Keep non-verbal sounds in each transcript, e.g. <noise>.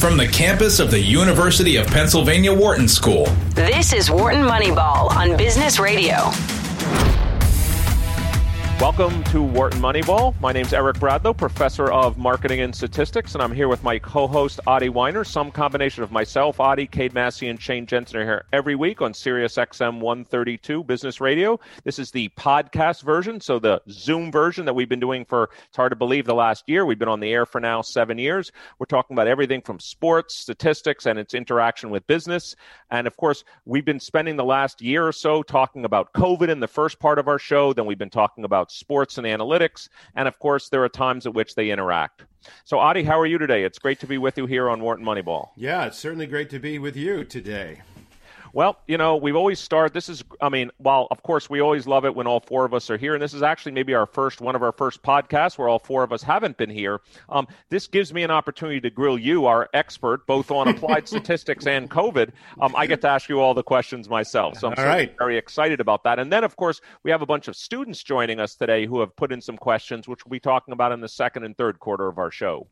from the campus of the University of Pennsylvania Wharton School. This is Wharton Moneyball on Business Radio. Welcome to Wharton Moneyball. My name is Eric Bradlow, professor of marketing and statistics, and I'm here with my co-host Adi Wyner. Some combination of myself, Adi, Cade Massey, and Shane Jensen are here every week on Sirius XM 132 Business Radio. This is the podcast version, so the Zoom version that we've been doing for it's hard to believe the last year. We've been on the air for now seven years. We're talking about everything from sports, statistics, and its interaction with business. And of course, we've been spending the last year or so talking about COVID in the first part of our show. Then we've been talking about sports and analytics. And of course, there are times at which they interact. So, Adi, how are you today? It's great to be with you here on Wharton Moneyball. Yeah, it's certainly great to be with you today. Well, you know, we've always started. This is, I mean, while of course we always love it when all four of us are here, and this is actually maybe our first one of our first podcasts where all four of us haven't been here. Um, this gives me an opportunity to grill you, our expert, both on applied <laughs> statistics and COVID. Um, I get to ask you all the questions myself, so I'm right. very excited about that. And then, of course, we have a bunch of students joining us today who have put in some questions, which we'll be talking about in the second and third quarter of our show.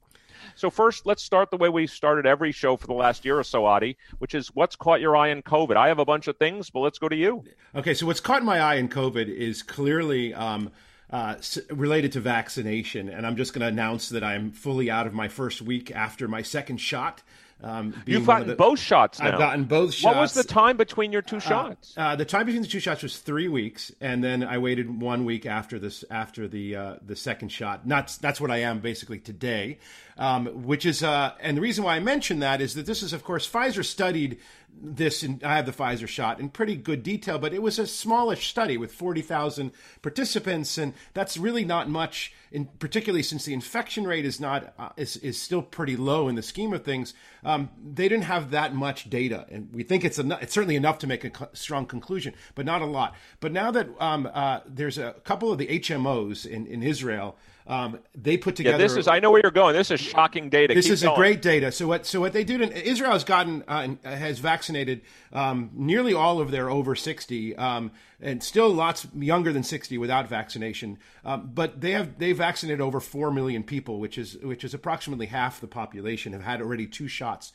So first, let's start the way we started every show for the last year or so, Adi, which is what's caught your eye in COVID. I have a bunch of things, but let's go to you. Okay, so what's caught my eye in COVID is clearly um, uh, related to vaccination, and I'm just going to announce that I'm fully out of my first week after my second shot. Um, You've gotten the, both shots now. I've gotten both shots. What was the time between your two shots? Uh, uh, the time between the two shots was three weeks, and then I waited one week after this after the uh, the second shot. Not that's what I am basically today, um, which is uh, and the reason why I mention that is that this is of course Pfizer studied this in, I have the Pfizer shot in pretty good detail, but it was a smallish study with 40,000 participants, and that's really not much. In particularly since the infection rate is not uh, is is still pretty low in the scheme of things, um, they didn't have that much data, and we think it's enough. It's certainly enough to make a strong conclusion, but not a lot. But now that um, uh, there's a couple of the HMOs in in Israel um, they put together. Yeah, this is. I know where you're going. This is shocking data. This Keep is great data. So what? So what they did? In, Israel has gotten uh, has vaccinated um, nearly all of their over sixty, um, and still lots younger than sixty without vaccination. Um, but they have they vaccinated over four million people, which is which is approximately half the population have had already two shots.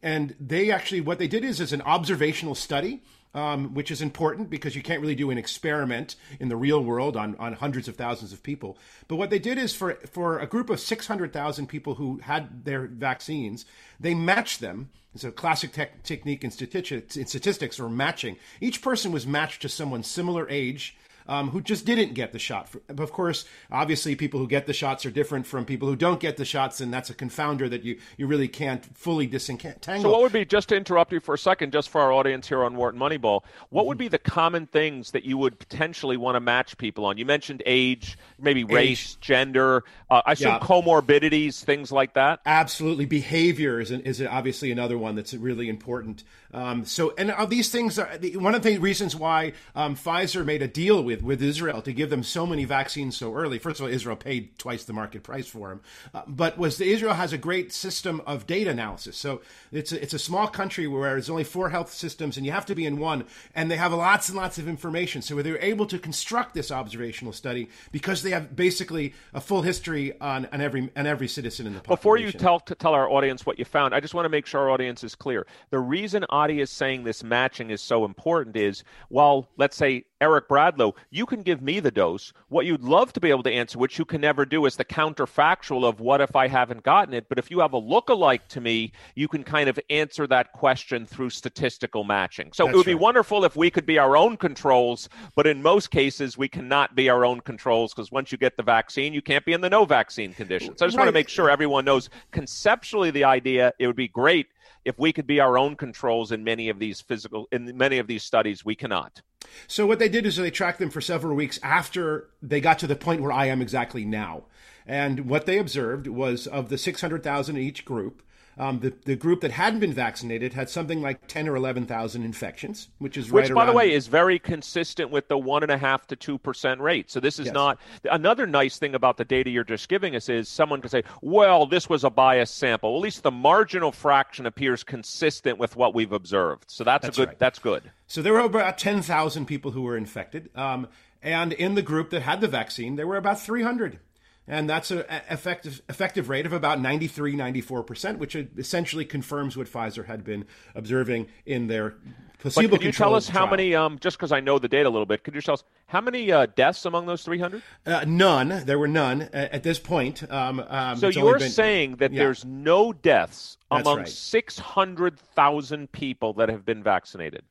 And they actually what they did is is an observational study um, which is important because you can't really do an experiment in the real world on, on hundreds of thousands of people. But what they did is for, for a group of 600,000 people who had their vaccines, they matched them. It's a classic te- technique in in statistics or matching. Each person was matched to someone similar age um, who just didn't get the shot. Of course, obviously, people who get the shots are different from people who don't get the shots, and that's a confounder that you, you really can't fully disentangle. So, what would be, just to interrupt you for a second, just for our audience here on Wharton Moneyball, what would be the common things that you would potentially want to match people on? You mentioned age, maybe race, age. gender, uh, I assume yeah. comorbidities, things like that. Absolutely. Behavior is, an, is obviously another one that's really important. Um, so, and uh, these things are one of the reasons why um, Pfizer made a deal with, with Israel to give them so many vaccines so early. First of all, Israel paid twice the market price for them, uh, but was the, Israel has a great system of data analysis. So it's a, it's a small country where there's only four health systems, and you have to be in one, and they have lots and lots of information. So they were able to construct this observational study because they have basically a full history on, on every on every citizen in the population. Before you tell to tell our audience what you found, I just want to make sure our audience is clear. The reason Adi is saying this matching is so important is while let's say Eric Bradlow, you can give me the dose. What you'd love to be able to answer, which you can never do, is the counterfactual of what if I haven't gotten it. But if you have a look-alike to me, you can kind of answer that question through statistical matching. So That's it would right. be wonderful if we could be our own controls, but in most cases, we cannot be our own controls because once you get the vaccine, you can't be in the no vaccine condition. So I just right. want to make sure everyone knows conceptually the idea. It would be great if we could be our own controls in many of these physical in many of these studies we cannot. So what they did is they tracked them for several weeks after they got to the point where i am exactly now. And what they observed was of the 600000 in each group um, the, the group that hadn't been vaccinated had something like 10 or 11,000 infections, which is right which, by the way, is very consistent with the one and a half to two percent rate. So this is Yes. not another nice thing about the data you're just giving us is someone can say, well, this was a biased sample. Well, at least the marginal fraction appears consistent with what we've observed. So that's, That's a good. right. That's good. So there were about 10,000 people who were infected. Um, and in the group that had the vaccine, there were about 300. And that's an effective effective rate of about 93 94% which essentially confirms what Pfizer had been observing in their placebo but could you tell us how many um, just because I know the data a little bit could you tell us how many uh, deaths among those 300 uh, none. There were none. At, at this point um, um, so you're been, saying that yeah. there's no deaths among right. 600,000 people that have been vaccinated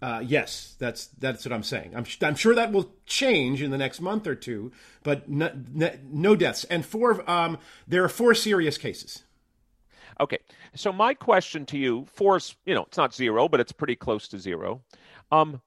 uh, yes, that's that's what I'm saying. I'm I'm sure that will change in the next month or two, but no, no deaths and four. Um, there are four serious cases. Okay, so my question to you, four, you know, it's not zero, but it's pretty close to zero. Um,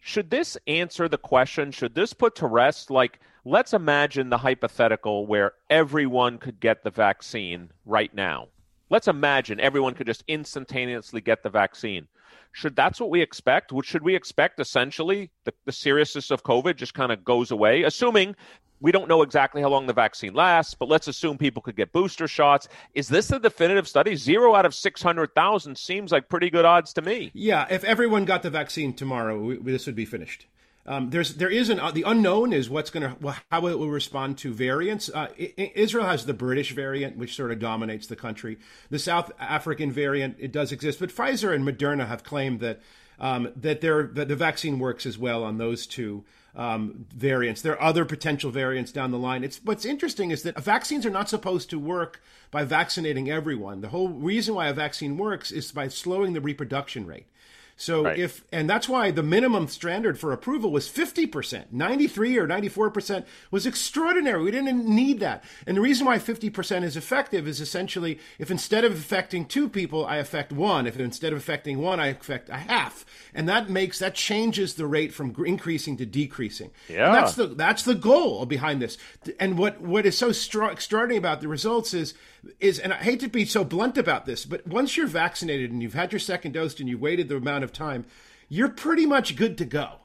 should this answer the question? Should this put to rest? Like, let's imagine the hypothetical where everyone could get the vaccine right now. Let's imagine everyone could just instantaneously get the vaccine should that's what we expect? Should we expect essentially the, the seriousness of COVID just kind of goes away, assuming we don't know exactly how long the vaccine lasts, but let's assume people could get booster shots. Is this a definitive study? Zero out of 600,000 seems like pretty good odds to me. Yeah, if everyone got the vaccine tomorrow, we, this would be finished. Um, there's there is an uh, the unknown is what's going to how it will respond to variants. Uh, Israel has the British variant, which sort of dominates the country. The South African variant it does exist, but Pfizer and Moderna have claimed that um, that, that the vaccine works as well on those two um, variants. There are other potential variants down the line. It's what's interesting is that vaccines are not supposed to work by vaccinating everyone. The whole reason why a vaccine works is by slowing the reproduction rate. So right. if and that's why the minimum standard for approval was 50%. 93 or 94% was extraordinary. We didn't need that. And the reason why 50% is effective is essentially if instead of affecting two people, I affect one. If instead of affecting one, I affect a half. And that makes that changes the rate from increasing to decreasing. Yeah. And that's the that's the goal behind this. And what what is so extraordinary about the results is is, and I hate to be so blunt about this, but once you're vaccinated and you've had your second dose and you've waited the amount of time, you're pretty much good to go.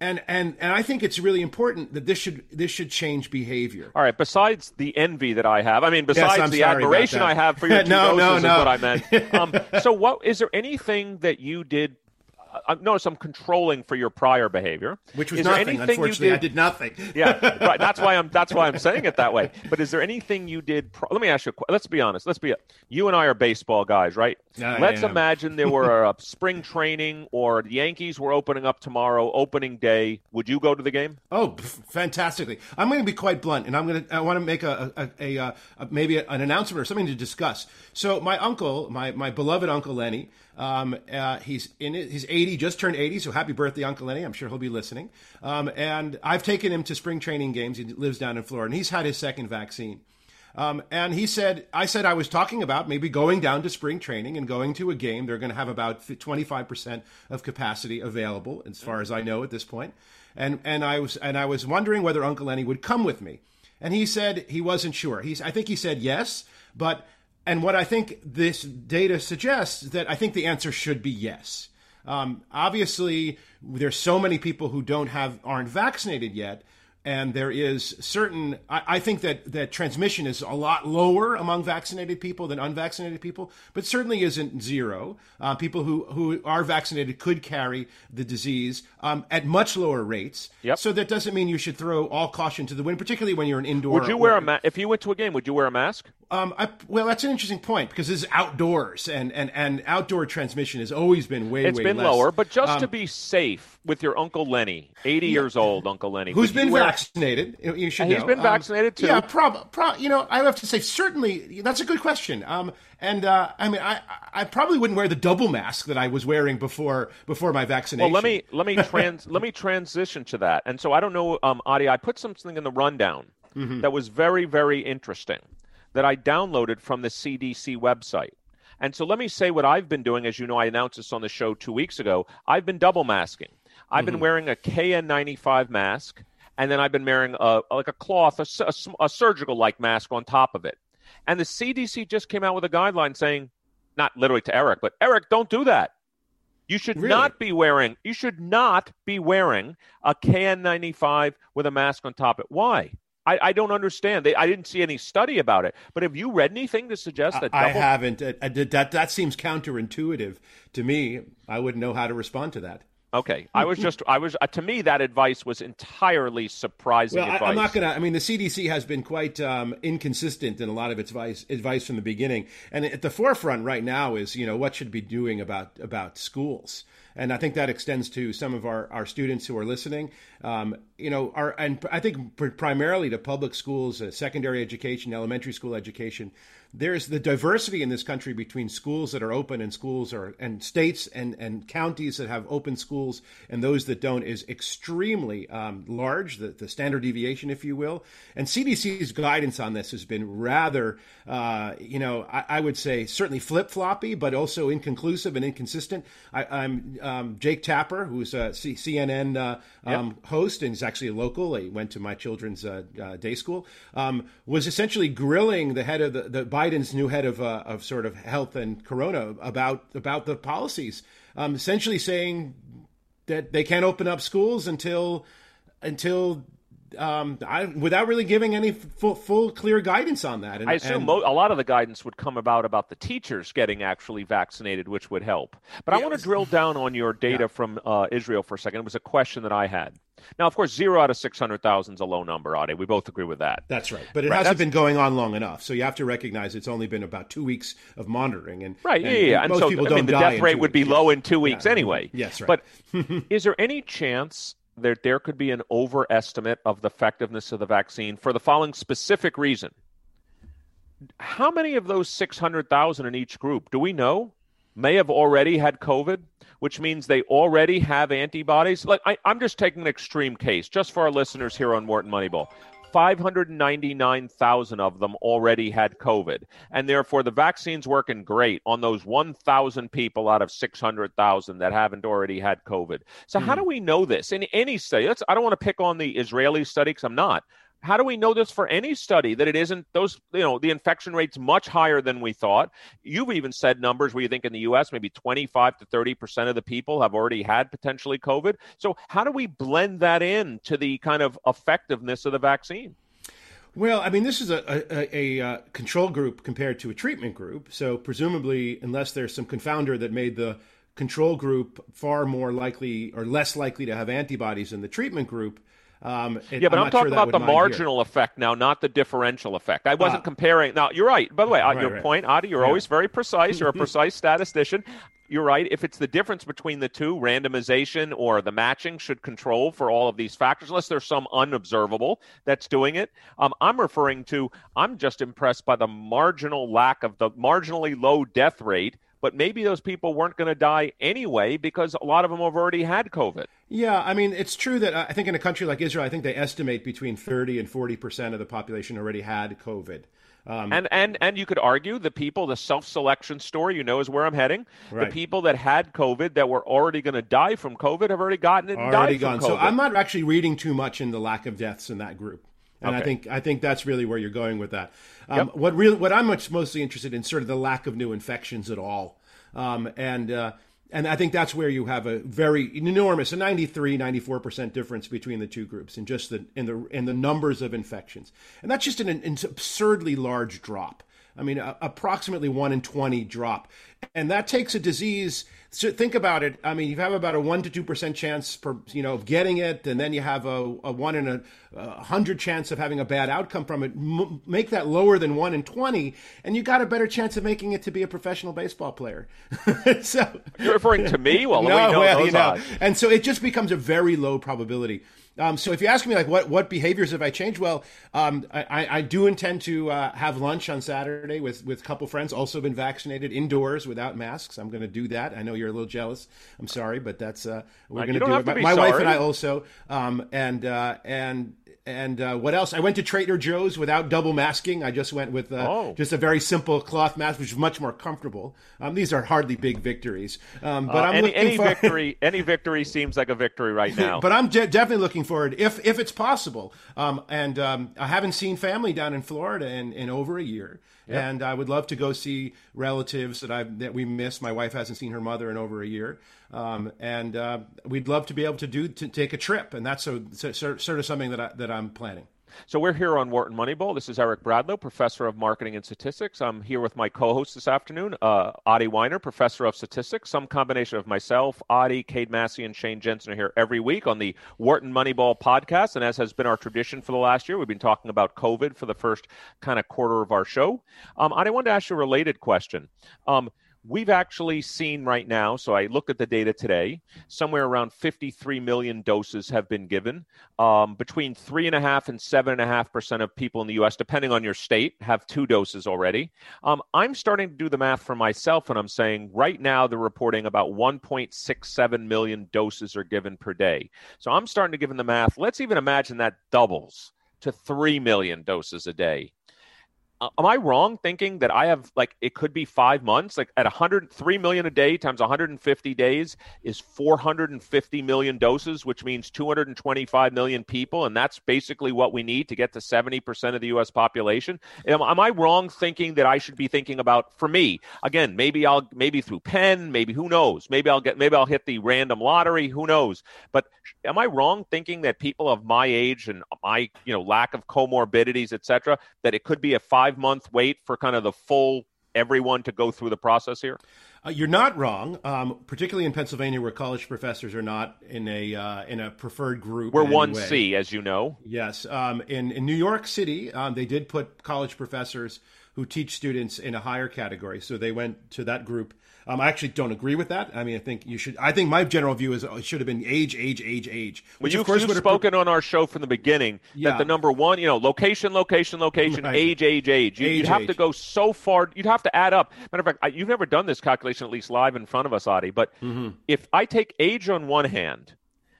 And, and and I think it's really important that this should this should change behavior. All right. Besides the envy that I have, I mean, besides yes, the admiration I have for your <laughs> two no, doses, no, no. is what I meant. Um, <laughs> so, what is there anything that you did I notice I'm controlling for your prior behavior. Which was is nothing. Unfortunately, did, I did nothing. <laughs> yeah, right. That's why I'm. That's why I'm saying it that way. But is there anything you did? Pro- Let me ask you. Let's be honest. Let's be. You and I are baseball guys, right? Uh, let's imagine there were a spring training or the Yankees were opening up tomorrow, opening day. Would you go to the game? Oh, fantastically! I'm going to be quite blunt, and I'm going to. I want to make a, a, a, a maybe an announcement or something to discuss. So my uncle, my my beloved uncle Lenny. Um, uh, he's in he's 80, just turned 80, so happy birthday, Uncle Lenny. I'm sure he'll be listening. Um, and I've taken him to spring training games. He lives down in Florida, and he's had his second vaccine. Um, and he said, I said I was talking about maybe going down to spring training and going to a game. They're going to have about 25% of capacity available, as far as I know at this point. And, and, I was, and I was wondering whether Uncle Lenny would come with me. And he said he wasn't sure. He's, I think he said yes, but and what I think this data suggests that I think the answer should be yes. Um, obviously, there's so many people who don't have aren't vaccinated yet and there is certain I, I, think that that transmission is a lot lower among vaccinated people than unvaccinated people but certainly isn't zero uh, people who who are vaccinated could carry the disease um, at much lower rates yep. so that doesn't mean you should throw all caution to the wind particularly when you're an indoor would you wear a mask if you went to a game would you wear a mask um, I, well, that's an interesting point because this is outdoors, and, and, and outdoor transmission has always been way, it's way been less. lower. But just um, to be safe with your Uncle Lenny, 80 yeah, years old Uncle Lenny. Who's been vaccinated. You should He's know. been um, vaccinated too. Yeah, prob, prob, you know, I have to say, certainly, that's a good question. Um, and uh, I mean, I, I probably wouldn't wear the double mask that I was wearing before before my vaccination. Well, let me let me <laughs> trans let me transition to that. And so I don't know, um, Adi, I put something in the rundown mm-hmm. that was very very interesting that I downloaded from the CDC website. And so let me say what I've been doing. As you know, I announced this on the show two weeks ago. I've been double masking. I've mm-hmm. been wearing a KN95 mask, and then I've been wearing a, like a cloth, a, a, a surgical like mask on top of it. And the CDC just came out with a guideline saying, not literally to Eric, but Eric, don't do that. You should really? not be wearing. You should not be wearing a KN95 with a mask on top of it. Why? I, I don't understand. They, I didn't see any study about it. But have you read anything to suggest that? I, double- I haven't. Uh, that that seems counterintuitive to me. I wouldn't know how to respond to that. Okay, I was just I was uh, to me that advice was entirely surprising. Well, advice. I, am not to. I mean, the CDC has been quite um, inconsistent in a lot of its advice, advice from the beginning, and at the forefront right now is you know what should be doing about about schools and I think that extends to some of our, our students who are listening. Um, you know, our, and I think primarily to public schools, uh, secondary education, elementary school education there's the diversity in this country between schools that are open and schools are and states and and counties that have open schools and those that don't is extremely um, large the, the standard deviation if you will. And cdc's guidance on this has been rather uh, you know I, I, would say certainly flip-floppy but also inconclusive and inconsistent. I, am um, jake tapper who's a C- cnn uh, um, yep. host and he's actually a local. He went to my children's uh, uh day school. Um, was essentially grilling the head of the, the Biden's new head of uh, of sort of health and corona about about the policies, um, essentially saying that they can't open up schools until until um, I, without really giving any full, full, clear guidance on that. And, I assume and, mo- a lot of the guidance would come about about the teachers getting actually vaccinated, which would help. But yeah, I want to drill down on your data yeah. from uh, Israel for a second. It was a question that I had. Now, of course, zero out of 600,000 is a low number, Adi. We both agree with that. That's right. But it right. hasn't That's... been going on long enough. So you have to recognize it's only been about two weeks of monitoring. And, right, and, yeah, yeah. And, and so, I mean, the death rate would be low in two weeks yeah. anyway. Yes, right. But <laughs> is there any chance that there could be an overestimate of the effectiveness of the vaccine for the following specific reason? How many of those 600,000 in each group, do we know, may have already had COVID? which means they already have antibodies. Like I, am just taking an extreme case, just for our listeners here on Wharton Moneyball. 599,000 of them already had COVID. And therefore, the vaccine's working great on those 1,000 people out of 600,000 that haven't already had COVID. So, mm-hmm. how do we know this? In any study, I don't want to pick on the Israeli study because I'm not how do we know this for any study that it isn't those you know the infection rate's much higher than we thought? You've even said numbers where you think in the us maybe 25 to 30 percent of the people have already had potentially covid. So how do we blend that in to the kind of effectiveness of the vaccine? Well, I mean, this is a, a, a, a, uh, control group compared to a treatment group. So, presumably, unless there's some confounder that made the control group far more likely or less likely to have antibodies than the treatment group, um, yeah, but I'm, I'm talking sure about the marginal here. effect now, not the differential effect. I wasn't uh, comparing. Now, you're right. By the way, uh, right, your right. point, Adi, you're yeah. always very precise. You're a <laughs> precise statistician. You're right. If it's the difference between the two, randomization or the matching should control for all of these factors, unless there's some unobservable that's doing it. Um, I'm referring to, I'm just impressed by the marginal lack of the marginally low death rate but maybe those people weren't going to die anyway because a lot of them have already had COVID. Yeah, I mean, it's true that uh, I think in a country like Israel, I think they estimate between 30 and 40 percent of the population already had COVID. Um, and and and you could argue the people, the self-selection story, you know, is where I'm heading. Right. The people that had COVID that were already going to die from COVID have already gotten it. already gone. So I'm not actually reading too much in the lack of deaths in that group. And okay. I think I think that's really where you're going with that. Um, yep. What really what I'm much mostly interested in sort of the lack of new infections at all, um, and uh, and I think that's where you have a very enormous, a 93, 94 percent difference between the two groups in just the in the in the numbers of infections, and that's just an, an absurdly large drop. I mean, a, approximately one in 20 drop. And that takes a disease. So think about it. I mean, you have about a one to two percent chance per, you know, of getting it, and then you have a, a one in a, a, hundred chance of having a bad outcome from it. M- make that lower than one in twenty, and you got a better chance of making it to be a professional baseball player. <laughs> so you're referring to me? Well, no, well, you know, and so it just becomes a very low probability. Um, so if you ask me like what what behaviors have I changed, well, um, I, I, do intend to uh, have lunch on Saturday with with a couple friends, also been vaccinated indoors without masks. I'm going to do that. I know you're a little jealous. I'm sorry, but that's uh, we're going to do it. My, my wife and I also, um, and uh, and and uh, what else? I went to Trader Joe's without double masking. I just went with uh, oh. just a very simple cloth mask, which is much more comfortable. Um, these are hardly big victories, um, but uh, I'm any, any for... victory. Any victory seems like a victory right now. <laughs> but I'm de- definitely looking forward, if if it's possible. Um, and um, I haven't seen family down in Florida in, in over a year. And I would love to go see relatives that I that we miss. My wife hasn't seen her mother in over a year, um, and uh, we'd love to be able to do to take a trip, and that's so sort of something that I, that I'm planning. So we're here on Wharton Moneyball. This is Eric Bradlow, professor of marketing and statistics. I'm here with my co-host this afternoon, uh, Adi Wyner, professor of statistics. Some combination of myself, Adi, Cade Massey, and Shane Jensen are here every week on the Wharton Moneyball podcast. And as has been our tradition for the last year, we've been talking about COVID for the first kind of quarter of our show. Um, Adi, I wanted to ask you a related question. Um, We've actually seen right now, so I look at the data today, somewhere around 53 million doses have been given. Um, between 3.5 and 7.5% of people in the US, depending on your state, have two doses already. Um, I'm starting to do the math for myself, and I'm saying right now they're reporting about 1.67 million doses are given per day. So I'm starting to give them the math. Let's even imagine that doubles to 3 million doses a day Uh, am I wrong thinking that I have like it could be five months? Like at 103 million a day times 150 days is 450 million doses, which means 225 million people, and that's basically what we need to get to 70 percent of the U.S. population. Am, am, I wrong thinking that I should be thinking about for me again? Maybe I'll maybe through Penn, maybe who knows? Maybe I'll get maybe I'll hit the random lottery. Who knows? But am I wrong thinking that people of my age and my you know lack of comorbidities, etc., that it could be a five five month wait for kind of the full everyone to go through the process here? Uh, you're not wrong, um, particularly in Pennsylvania, where college professors are not in a uh, in a preferred group. We're one C, as you know. Yes, um, in in New York City, um, they did put college professors who teach students in a higher category, so they went to that group um, I actually don't agree with that. I mean, I think you should. I think my general view is it should have been age, age, age, age. Which well, you've, of course you've spoken on our show from the beginning yeah. that the number one, you know, location, location, location, right. age, age, age. You, would have age. to go so far. You'd have to add up. Matter of fact, I, you've never done this calculation, at least live in front of us, Adi. But mm-hmm. if I take age on one hand,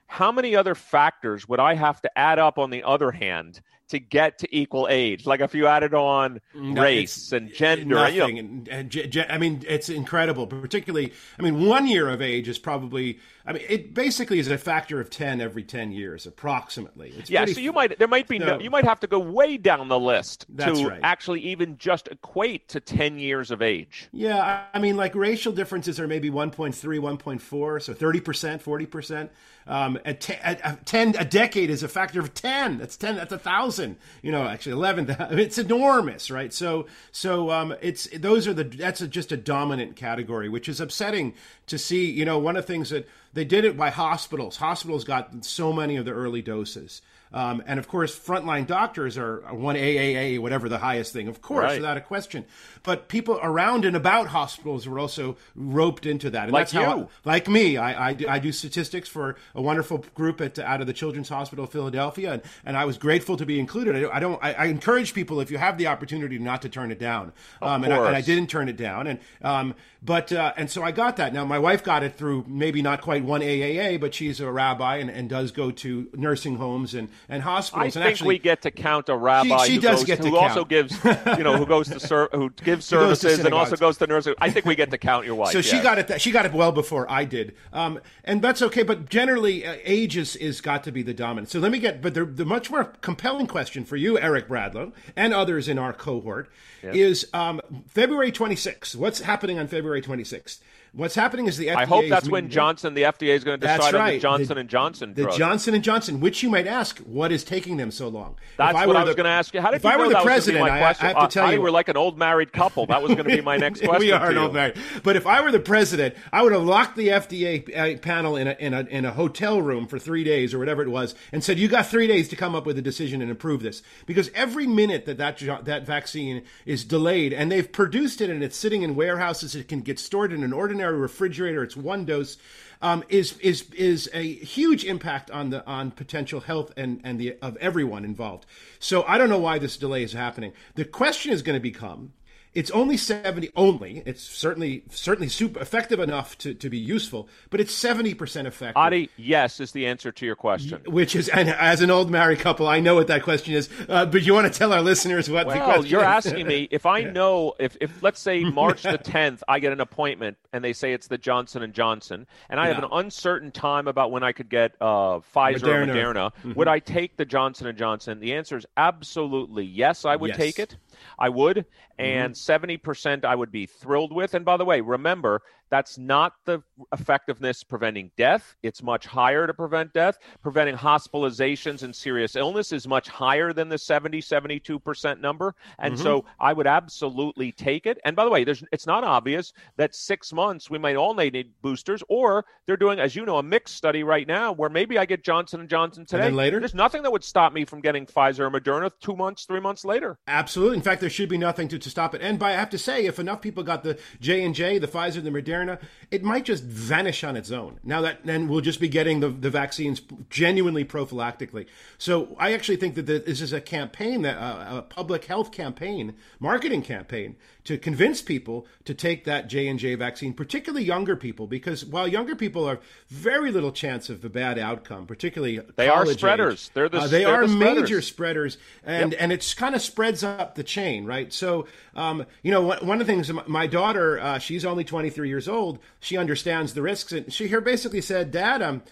how many other factors would I have to add up on the other hand to get to equal age. Like if you added on no, race and gender, nothing. You know. and, and, I mean, it's incredible. Particularly, I mean, one year of age is probably. I mean, it basically is a factor of ten every ten years, approximately. It's yeah, so you might there might be no, you might have to go way down the list to right. actually even just equate to ten years of age. Yeah, I mean, like racial differences are maybe 1.3, 1.4, so thirty percent, forty percent. Um, a, t- a, a ten a decade is a factor of ten. That's ten. That's a thousand. You know, actually eleven. <laughs> It's enormous, right? So so um, it's those are the that's a, just a dominant category, which is upsetting to see. You know, one of the things that they did it by hospitals. Hospitals got so many of the early doses. Um, and of course, frontline doctors are one AAA, whatever the highest thing, of course, right. without a question. But people around and about hospitals were also roped into that. And like that's you. how, like me, I, I, do, I do statistics for a wonderful group at out of the Children's Hospital of Philadelphia, and, and I was grateful to be included. I, I don't. I, I, encourage people if you have the opportunity not to turn it down. Um, and, I, and, I, didn't turn it down. And um, but uh, and so I got that. Now my wife got it through maybe not quite one AAA, but she's a rabbi and, and does go to nursing homes and and hospitals. I and think actually, we get to count a rabbi she, she who, does goes, get to who count. also gives, you know, who goes to ser- who <laughs> gives services and also goes to nursing. I think we get to count your wife. So yes. she got it. She got it well before I did, um, and that's okay. But generally, uh, age is, is got to be the dominant. So let me get. But the, the much more compelling question for you, Eric Bradlow, and others in our cohort, yes. is um, February 26th. What's happening on February 26th? What's happening is the FDA. I hope that's when Johnson, the FDA, is going to decide right. on the Johnson the, and Johnson. The drug. Johnson and Johnson, which you might ask, what is taking them so long? That's I what I was going to ask you. How did if you I were the president, I, I, have to tell uh, you, we're like an old married couple. That was going to be my <laughs> next question. we are an old married. But if I were the president, I would have locked the FDA uh, panel in a, in a in a hotel room for three days or whatever it was, and said, "You got three days to come up with a decision and approve this." Because every minute that that that vaccine is delayed, and they've produced it and it's sitting in warehouses, it can get stored in an ordinary refrigerator it's one dose, um, is is is a huge impact on the on potential health and and the of everyone involved. So I don't know why this delay is happening. The question is going to become it's only 70 only. It's certainly certainly super effective enough to, to be useful, but it's 70% effective. Adi, yes is the answer to your question. Which is and as an old married couple, I know what that question is, uh, but you want to tell our listeners what well, the question you're is. asking me if I <laughs> know if if let's say <laughs> March the 10th I get an appointment and they say it's the Johnson and Johnson and I yeah. have an uncertain time about when I could get uh, Pfizer Moderna. or Moderna, mm-hmm. would I take the Johnson and Johnson? The answer is absolutely yes, I would yes. take it. I would. And mm-hmm. 70% I would be thrilled with. And by the way, remember, that's not the effectiveness preventing death. It's much higher to prevent death. Preventing hospitalizations and serious illness is much higher than the 70, 72% number. And mm-hmm. so I would absolutely take it. And by the way, there's it's not obvious that six months we might all need boosters, or they're doing, as you know, a mixed study right now where maybe I get Johnson and Johnson today. And later, there's nothing that would stop me from getting Pfizer or Moderna two months, three months later. Absolutely. In fact, there should be nothing to, to stop it. And by I have to say, if enough people got the J and J, the Pfizer, the Moderna Moderna, it might just vanish on its own. Now that then we'll just be getting the, the vaccines genuinely prophylactically. So I actually think that this is a campaign, that uh, a public health campaign, marketing campaign to convince people to take that J and J vaccine, particularly younger people, because while younger people are very little chance of a bad outcome, particularly they are spreaders. Age, they're the uh, they they're are the spreaders. major spreaders, and yep. and it's kind of spreads up the chain, right? So um, you know, one of the things my daughter, uh, she's only 23 years old. She understands the risks, and she here basically said, "Dad, um,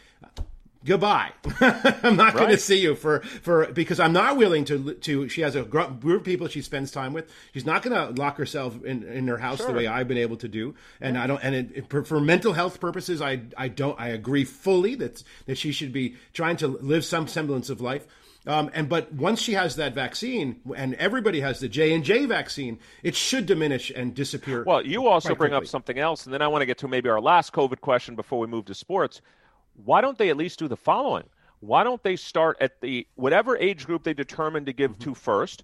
goodbye. <laughs> I'm not right. going to see you for for because I'm not willing to to. She has a group of people she spends time with. She's not going to lock herself in in her house sure. the way I've been able to do. And yeah. I don't. And it, it, for mental health purposes, I I don't. I agree fully that that she should be trying to live some semblance of life. Um, and but once she has that vaccine, and everybody has the J and J vaccine, it should diminish and disappear. Well, you also bring quickly. up something else, and then I want to get to maybe our last COVID question before we move to sports. Why don't they at least do the following? Why don't they start at the whatever age group they determine to give mm-hmm. to first?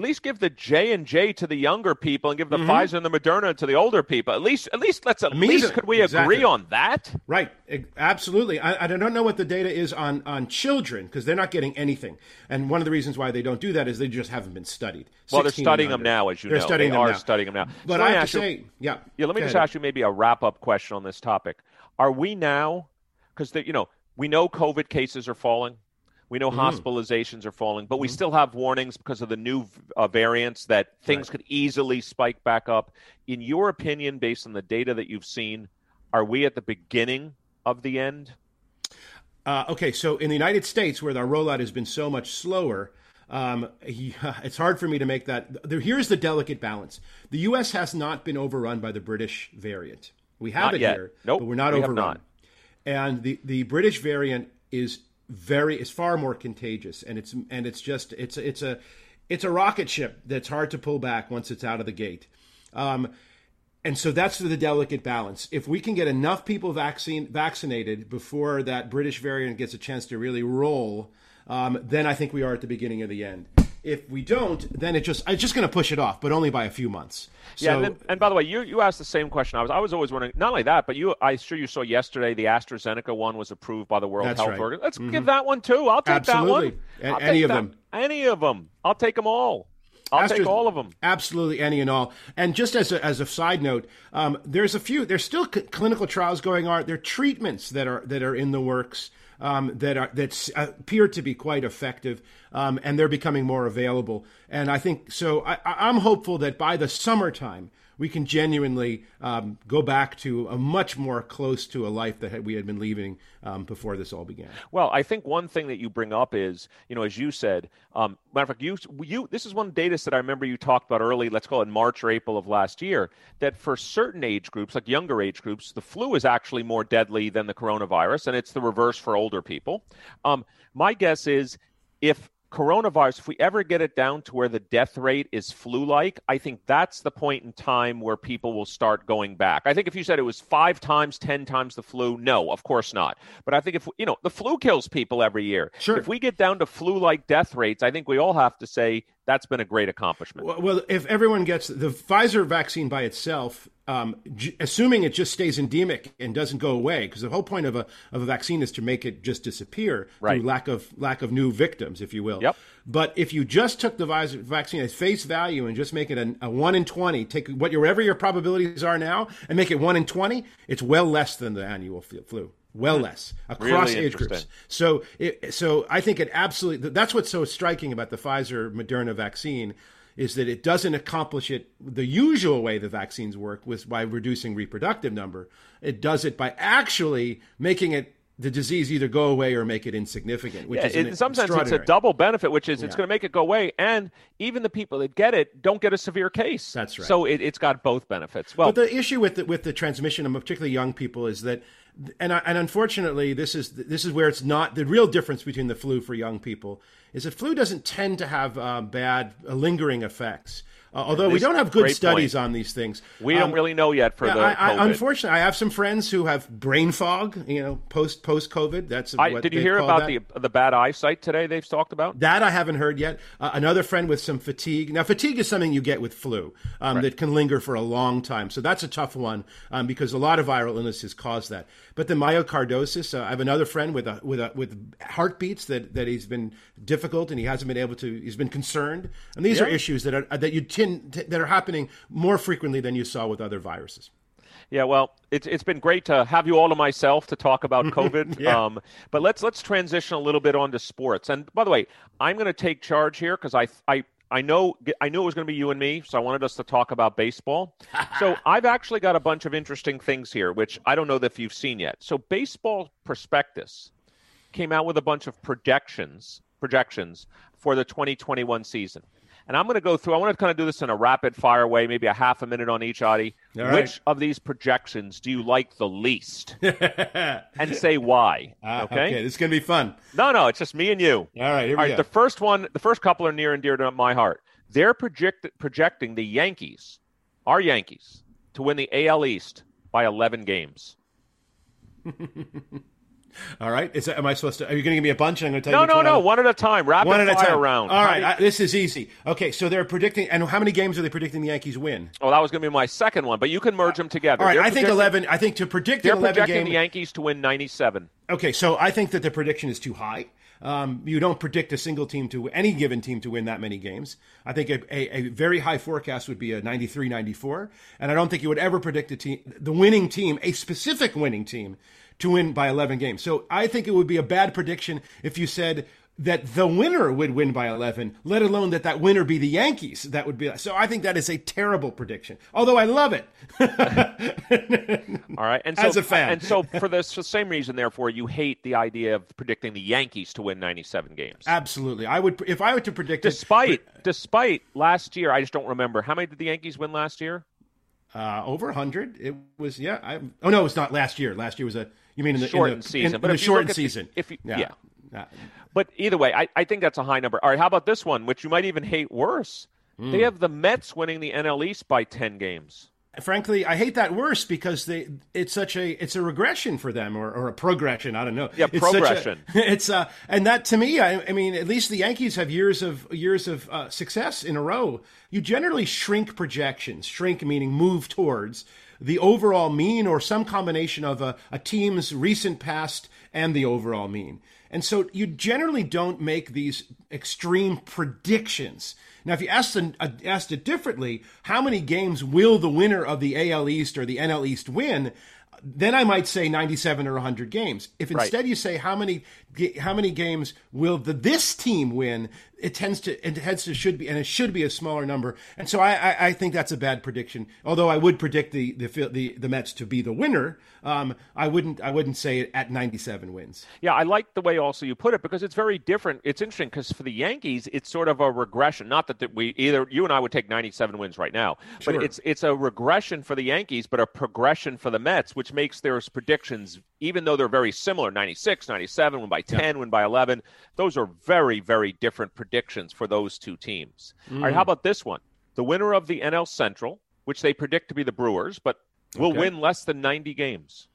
At least give the J and J to the younger people and give the mm-hmm. Pfizer and the Moderna to the older people. At least, at least let's at least could we exactly. agree on that? Right, absolutely. I, I, don't know what the data is on on children because they're not getting anything, and one of the reasons why they don't do that is they just haven't been studied. Well, they're studying them now, as you they're know. Studying they them are now. studying them now. But so I have to say, yeah, yeah. Let me just ahead. ask you maybe a wrap up question on this topic. Are we now? Because you know we know COVID cases are falling. We know mm. hospitalizations are falling, but we mm. still have warnings because of the new uh, variants that things right. could easily spike back up. In your opinion, based on the data that you've seen, are we at the beginning of the end? Uh, okay, so in the United States, where our rollout has been so much slower, um, <laughs> it's hard for me to make that. There, here's the delicate balance: the U.S. has not been overrun by the British variant. We have not it yet. here, nope, but we're not we overrun. Not. And the, the British variant is very it's far more contagious and it's and it's just it's it's a it's a rocket ship that's hard to pull back once it's out of the gate. Um, and so that's the delicate balance. If we can get enough people vaccine vaccinated before that british variant gets a chance to really roll um, then i think we are at the beginning of the end if we don't, then it just it's just going to push it off, but only by a few months. So, yeah, and, then, and, by the way, you you asked the same question. I was I was always wondering. Not only that, but you I sure you saw yesterday the AstraZeneca one was approved by the World Health right. Organization. Let's mm-hmm. give that one too. I'll take Absolutely. that one. A- any of that. them. Any of them. I'll take them all. I'll take all of them. Absolutely, any and all. And just as a, as a side note, um, there's a few. There's still c- clinical trials going on. There are treatments that are that are in the works um, that are that appear to be quite effective, um, and they're becoming more available. And I think so. I, I'm hopeful that by the summertime we can genuinely um, go back to a much more close to a life that we had been leaving um, before this all began. Well, I think one thing that you bring up is, you know, as you said, um, matter of fact, you, you, this is one data set I remember you talked about early, let's call it March or April of last year, that for certain age groups, like younger age groups, the flu is actually more deadly than the coronavirus, and it's the reverse for older people. Um, my guess is if coronavirus, if we ever get it down to where the death rate is flu like, I think that's the point in time where people will start going back. I think if you said it was five times, 10 times the flu, no, of course not. But I think if, you know, the flu kills people every year. Sure. If we get down to flu like death rates, I think we all have to say that's been a great accomplishment. Well, if everyone gets the Pfizer vaccine by itself, um, j- assuming it just stays endemic and doesn't go away, because the whole point of a of a vaccine is to make it just disappear right. through lack of lack of new victims, if you will. Yep. But if you just took the Pfizer vaccine at face value and just make it a, a one in twenty, take whatever your probabilities are now and make it one in twenty, it's well less than the annual flu well hmm. less across really age groups. So, it, so I think it absolutely. That's what's so striking about the Pfizer Moderna vaccine is that it doesn't accomplish it the usual way the vaccines work, with by reducing reproductive number. It does it by actually making it the disease either go away or make it insignificant. Which Yeah, is in some sense, it's a double benefit, which is it's going to make it go away, and even the people that get it don't get a severe case. That's right. So it, it's got both benefits. Well, But the issue with the, with the transmission of particularly young people is that, and and unfortunately, this is this is where it's not the real difference between the flu for young people is that flu doesn't tend to have uh, bad uh, lingering effects. Uh, although we don't have good studies point. on these things, we Um, don't really know yet for yeah, the I, I, COVID. unfortunately, I have some friends who have brain fog. You know, post post COVID. That's I, what did you hear about that. the the bad eyesight today? They've talked about. That I haven't heard yet. Uh, another friend with some fatigue. Now, fatigue is something you get with flu um, that can linger for a long time. So that's a tough one um, because a lot of viral illnesses cause that. But the myocarditis. Uh, I have another friend with a, with a, with heartbeats that, that he's been difficult and he hasn't been able to. He's been concerned. And these are issues that are that you tend that are happening more frequently than you saw with other viruses. Yeah, well, it's it's been great to have you all to myself to talk about <laughs> COVID. Yeah. um, but let's let's transition a little bit onto sports. And by the way, I'm going to take charge here because I I. I know I knew it was going to be you and me, so I wanted us to talk about baseball. <laughs> so I've actually got a bunch of interesting things here, which I don't know if you've seen yet. So Baseball Prospectus came out with a bunch of projections projections for the 2021 season. And I'm going to go through. I want to kind of do this in a rapid fire way, maybe a half a minute on each, Adi. All right. Which of these projections do you like the least? <laughs> and say why. Ah, okay? This is going to be fun. No, no, it's just me and you. All right, here we go. All right, go. the first one, the first couple are near and dear to my heart. They're project, projecting the Yankees, our Yankees, to win the AL East by 11 games. <laughs> All right. Is that, am I supposed to? Are you going to give me a bunch? And I'm going to tell No, you. which no, no, one at a time. Rapid One at a fire time. round. All How I, this is easy. Okay, so they're predicting, and how many games are they predicting the Yankees win? oh, that was going to be my second one, but you can merge them together. All right, They're I think eleven. I think to predict They're an eleven projecting game. the Yankees to win 97. Okay, so I think that the prediction is too high. Um, you don't predict a single team to any given team to win that many games. I think a, a, a very high forecast would be a 93 94. And I don't think you would ever predict a team, the winning team, a specific winning team, to win by 11 games. So I think it would be a bad prediction if you said that the winner would win by 11, let alone that that winner be the Yankees. That would be so. I think that is a terrible prediction, although I love it. All right, and so As a fan. and so for the same reason, therefore, you hate the idea of predicting the Yankees to win 97 games. Absolutely. I would, if I were to predict it, Despite despite last year, I just don't remember how many did the Yankees win last year. Uh, over 100. It was, yeah. I, oh, no, it's not last year. Last year was a, you mean in the Shortened in the, season, In, but in if the you shortened at the- season. if you- yeah. yeah. But either way, I, I think that's a high number. All right, how about this one, which you might even hate worse? Hmm. They have the Mets winning the NL East by 10 games. Frankly, I hate that worse because they it's such a it's a regression for them or, or a progression. I don't know. Yeah, it's such a- progression. <laughs> it's uh, and that to me, I, I mean, at least the Yankees have years of years of uh, success in a row. You generally shrink projections. Shrink meaning move towards the overall mean or some combination of a, a team's recent past and the overall mean. And so you generally don't make these extreme predictions. Now, if you asked, uh, asked it differently, how many games will the winner of the AL East or the NL East win? Then I might say 97 or 100 games. If Right. instead you say how many how many games will the this team win, it tends to it tends to should be and it should be a smaller number. And so I I, I think that's a bad prediction. Although I would predict the the the, the Mets to be the winner, um, I wouldn't I wouldn't say it at 97 wins. Yeah, I like the way also you put it because it's very different. It's interesting because for the Yankees, it's sort of a regression. Not that, that we either you and I would take 97 wins right now, Sure. but it's it's a regression for the Yankees, but a progression for the Mets, which makes their predictions, even though they're very similar, 96, 97, win by 10, win by 11, those are very, very different predictions for those two teams. All right, Mm. how about this one? The winner of the NL Central, which they predict to be the Brewers, but will Okay. win less than 90 games.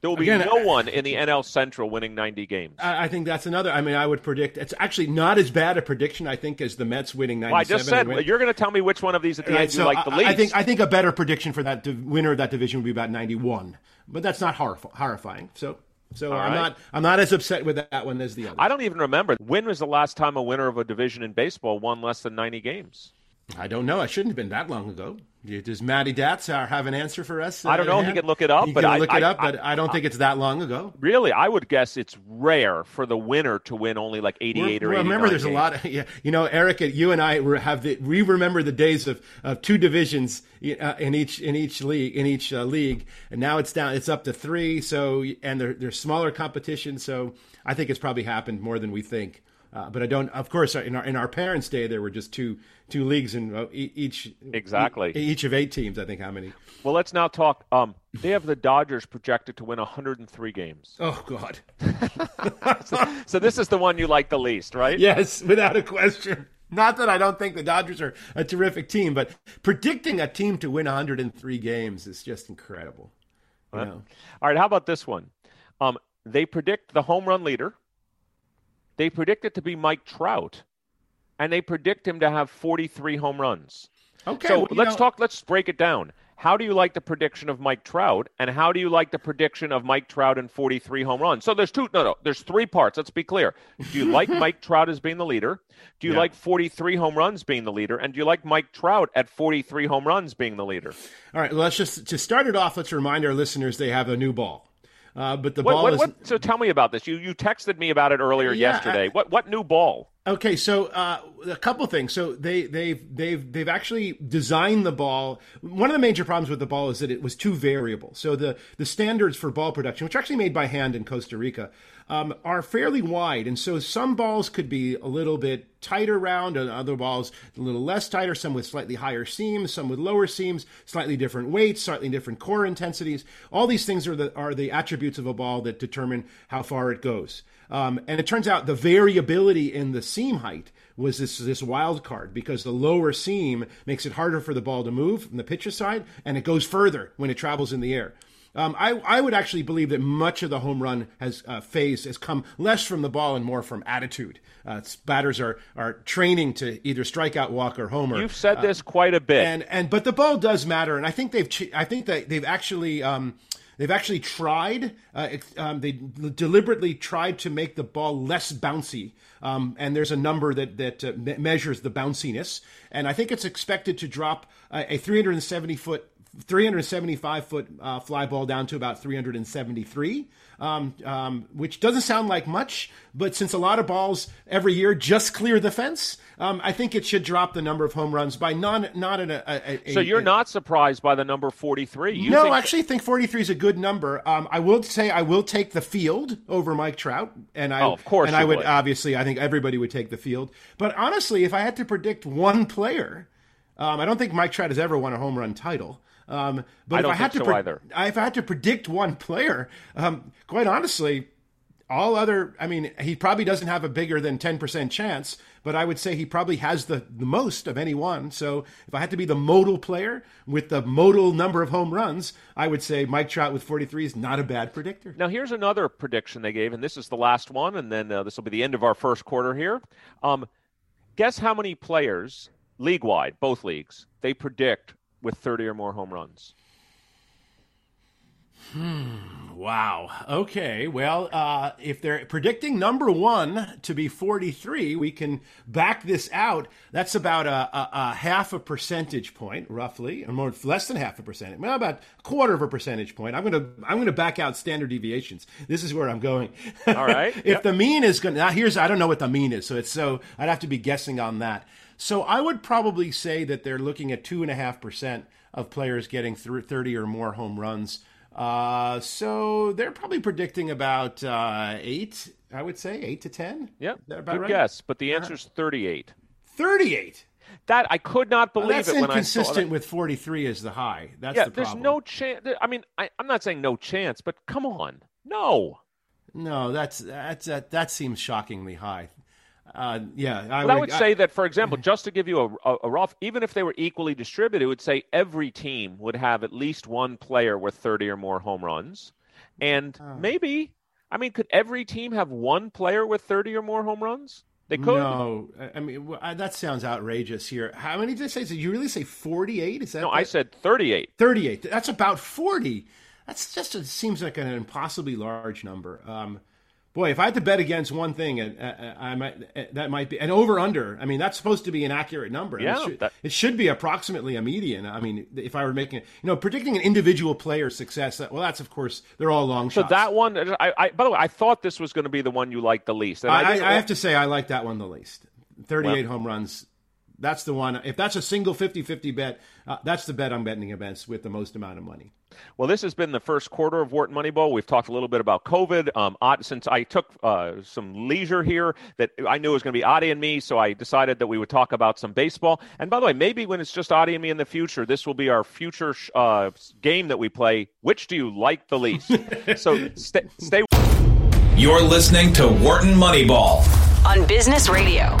There will be Again, no one in the NL Central winning 90 games. I, I think that's another. I mean, I would predict it's actually not as bad a prediction I think as the Mets winning 97. Well, I just said win- you're going to tell me which one of these at the Right, end you so like the least. I think I think a better prediction for that div- winner of that division would be about 91, but that's not horrif- horrifying. So so I'm right. not I'm not as upset with that one as the other. I don't even remember when was the last time a winner of a division in baseball won less than 90 games. I don't know. I shouldn't have been that long ago. Does Matty Datz have an answer for us? I don't know. He can look it up, he but can I look it I, up. But I, I don't think it's that long ago. Really, I would guess it's rare for the winner to win only like 88 We're, or well, 89 remember, there's games. a lot. Of, <laughs> yeah, you know, Eric, you and I have the. We remember the days of, of two divisions uh, in each in each league in each uh, league, and now it's down. It's up to three. So and there, there's smaller competition. So I think it's probably happened more than we think. Uh, but I don't. Of course, in our in our parents' day, there were just two two leagues in uh, each exactly each of eight teams. I think how many. Well, let's now talk. Um, they have the Dodgers projected to win 103 games. <laughs> Oh God. so, so this is the one you like the least, right? Yes, without a question. Not that I don't think the Dodgers are a terrific team, but predicting a team to win 103 games is just incredible. You Huh? know? All right, how about this one? Um, they predict the home run leader. They predict it to be Mike Trout, and they predict him to have 43 home runs. Okay, so well, let's know- talk. Let's break it down. How do you like the prediction of Mike Trout, and how do you like the prediction of Mike Trout and 43 home runs? So there's two. No, no. There's three parts. Let's be clear. Do you like <laughs> Mike Trout as being the leader? Do you Yeah. like 43 home runs being the leader? And do you like Mike Trout at 43 home runs being the leader? All right, let's just to start it off. Let's remind our listeners they have a new ball, uh, but the What, ball what, is what, so tell me about this. You you texted me about it earlier Yeah, yesterday. I- what what new ball? Okay, so uh, a couple things. So they they've they've they've actually designed the ball. One of the major problems with the ball is that it was too variable. So the the standards for ball production, which are actually made by hand in Costa Rica, um, are fairly wide, and so some balls could be a little bit tighter round, and other balls a little less tighter. Some with slightly higher seams, some with lower seams, slightly different weights, slightly different core intensities. All these things are the are the attributes of a ball that determine how far it goes. Um, and it turns out the variability in the seam height was this this wild card because the lower seam makes it harder for the ball to move from the pitcher side, and it goes further when it travels in the air. Um, I, I would actually believe that much of the home run has uh, phase has come less from the ball and more from attitude. Uh, batters are are training to either strike out, walk, or homer. You've said this quite a bit. And and but the ball does matter, and I think they've I think that they've actually um, they've actually tried uh, um, they deliberately tried to make the ball less bouncy. Um, and there's a number that that uh, me- measures the bounciness, and I think it's expected to drop uh, a 370 foot 375 foot uh, fly ball down to about 373, um, um, which doesn't sound like much, but since a lot of balls every year just clear the fence, um, I think it should drop the number of home runs by non, not at a, a, so you're a- not surprised by the number 43? You no, think I actually think 43 is a good number. Um, I will say I will take the field over Mike Trout, and I Oh, of course and I would, would. obviously I think everybody would take the field. But honestly, if I had to predict one player, um, I don't think Mike Trout has ever won a home run title. Um, but I if I had to so either. if I had to predict one player, um, quite honestly, all other, I mean, he probably doesn't have a bigger than 10% chance, but I would say he probably has the, the most of any one. So if I had to be the modal player with the modal number of home runs, I would say Mike Trout with 43 is not a bad predictor. Now, here's another prediction they gave, and this is the last one, and then uh, this will be the end of our first quarter here. Um, guess how many players, league wide, both leagues, they predict with 30 or more home runs? Wow. Okay. Well, uh, if they're predicting number one to be 43, we can back this out. That's about a, a, a half a percentage point, roughly, or more, less than half a percentage. Well, about a quarter of a percentage point. I'm gonna I'm gonna back out standard deviations. This is where I'm going. All right. <laughs> if Yep. the mean is going now here's I don't know what the mean is, so it's so I'd have to be guessing on that. So I would probably say that they're looking at two and a half percent of players getting through 30 or more home runs. Uh, so they're probably predicting about uh, eight. I would say eight to ten. Yeah, Is that about Good right? guess, but the answer is 38. Thirty-eight. That I could not believe Well, that's it when I saw inconsistent with forty-three as the high. That's Yeah, the there's no chance. I mean, I, I'm not saying no chance, but come on, no. no. That's that's that, that seems shockingly high. Uh, yeah, I But I would say that, for example, just to give you a, a, a rough, even if they were equally distributed, it would say every team would have at least one player with 30 or more home runs. And maybe, I mean, could every team have one player with 30 or more home runs? They could. No, I- mean I- that sounds outrageous. Here, how many did I say? Did you really say forty-eight? Is that No, I said 38. 38. That's about 40. That's just it seems like an impossibly large number. Um, boy, if I had to bet against one thing, uh, I might that might be an over under. I mean, that's supposed to be an accurate number. Yeah, it, should, that, it, should, be approximately a median. I mean, if I were making, it you know, predicting an individual player's success, well, that's of course they're all long shots. So that one, I, I, by the way, I thought this was going to be the one you liked the least. I, I, I, have to say, I like that one the least. Thirty-eight well, home runs. That's the one. If that's a single 50-50 bet, uh, that's the bet I'm betting against with the most amount of money. Well, this has been the first quarter of Wharton Moneyball. We've talked a little bit about COVID. Um, since I took uh, some leisure here, that I knew it was going to be Adi and me, so I decided that we would talk about some baseball. And by the way, maybe when it's just Adi and me in the future, this will be our future uh, game that we play. Which do you like the least? <laughs> so stay. stay. You're listening to Wharton Moneyball on Business Radio.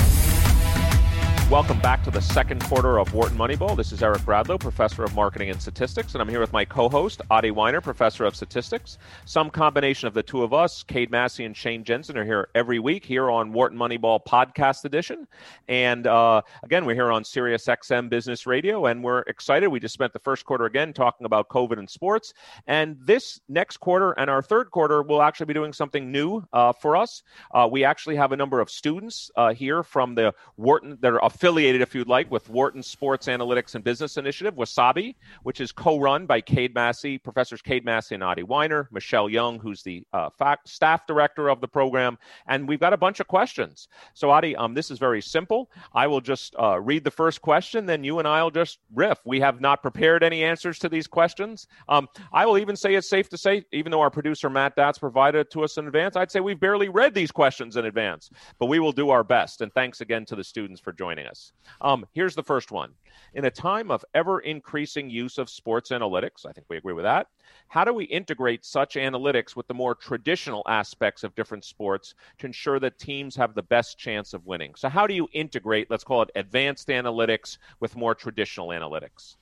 Welcome back to the second quarter of Wharton Moneyball. This is Eric Bradlow, professor of marketing and statistics, and I'm here with my co-host Adi Wyner, professor of statistics. Some combination of the two of us, Cade Massey and Shane Jensen, are here every week here on Wharton Moneyball podcast edition. And uh, again, we're here on Sirius XM Business Radio, and we're excited. We just spent the first quarter again talking about COVID and sports, and this next quarter and our third quarter will actually be doing something new uh, for us. Uh, we actually have a number of students uh, here from the Wharton that are affiliated, if you'd like, with Wharton Sports Analytics and Business Initiative, Wasabi, which is co-run by Cade Massey, professors Cade Massey and Adi Wyner, Michelle Young, who's the uh, staff director of the program, and we've got a bunch of questions. So, Adi, um, this is very simple. I will just uh, read the first question, then you and I will just riff. We have not prepared any answers to these questions. Um, I will even say it's safe to say, even though our producer Matt Datz provided it to us in advance, I'd say we've barely read these questions in advance, but we will do our best. And thanks again to the students for joining us. Um, here's the first one. In a time of ever increasing use of sports analytics, I think we agree with that, how do we integrate such analytics with the more traditional aspects of different sports to ensure that teams have the best chance of winning? So, how do you integrate, let's call it advanced analytics, with more traditional analytics?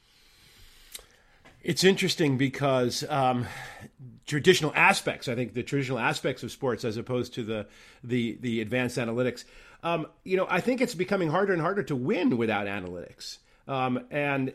It's interesting because um, traditional aspects, I think the traditional aspects of sports, as opposed to the the, the advanced analytics, um, you know, I think it's becoming harder and harder to win without analytics. Um, and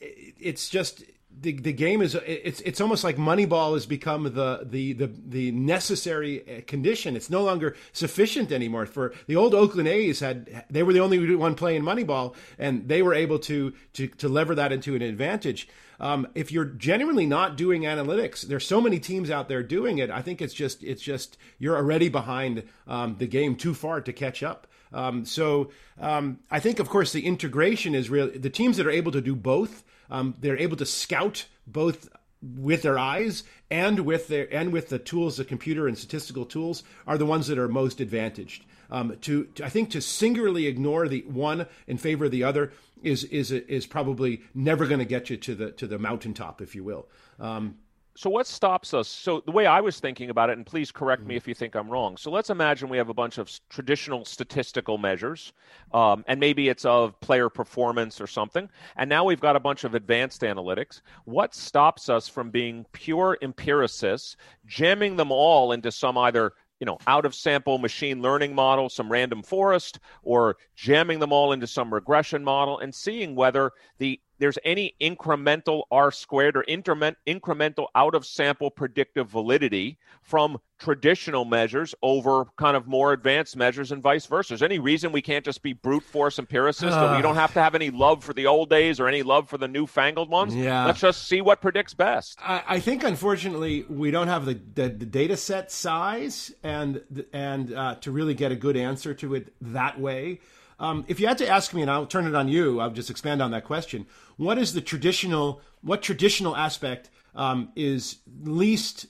it's just the, the game is it's it's almost like Moneyball has become the, the the the necessary condition. It's no longer sufficient anymore. For the old Oakland A's had they were the only one playing Moneyball, and they were able to to to lever that into an advantage. Um, if you're genuinely not doing analytics, there's so many teams out there doing it. I think it's just it's just you're already behind um, the game too far to catch up. Um, so um, I think, of course, the integration is real. The teams that are able to do both, um, they're able to scout both with their eyes and with their and with the tools, the computer and statistical tools, are the ones that are most advantaged. Um, to, to, I think to singularly ignore the one in favor of the other is is is probably never going to get you to the to the mountaintop, if you will. Um, so what stops us? So the way I was thinking about it, and please correct me mm-hmm. if you think I'm wrong. So let's imagine we have a bunch of traditional statistical measures, um, and maybe it's of player performance or something, and now we've got a bunch of advanced analytics. What stops us from being pure empiricists, jamming them all into some either you know out of sample machine learning model some random forest or jamming them all into some regression model and seeing whether the there's any incremental r squared or incremental out of sample predictive validity from traditional measures over kind of more advanced measures and vice versa. Is any reason we can't just be brute force empiricists? Uh, you don't have to have any love for the old days or any love for the newfangled ones. Yeah. Let's just see what predicts best. I, I think, unfortunately, we don't have the, the, the data set size and, and uh, to really get a good answer to it that way. Um, if you had to ask me, and I'll turn it on you, I'll just expand on that question. What is the traditional? What traditional aspect um, is least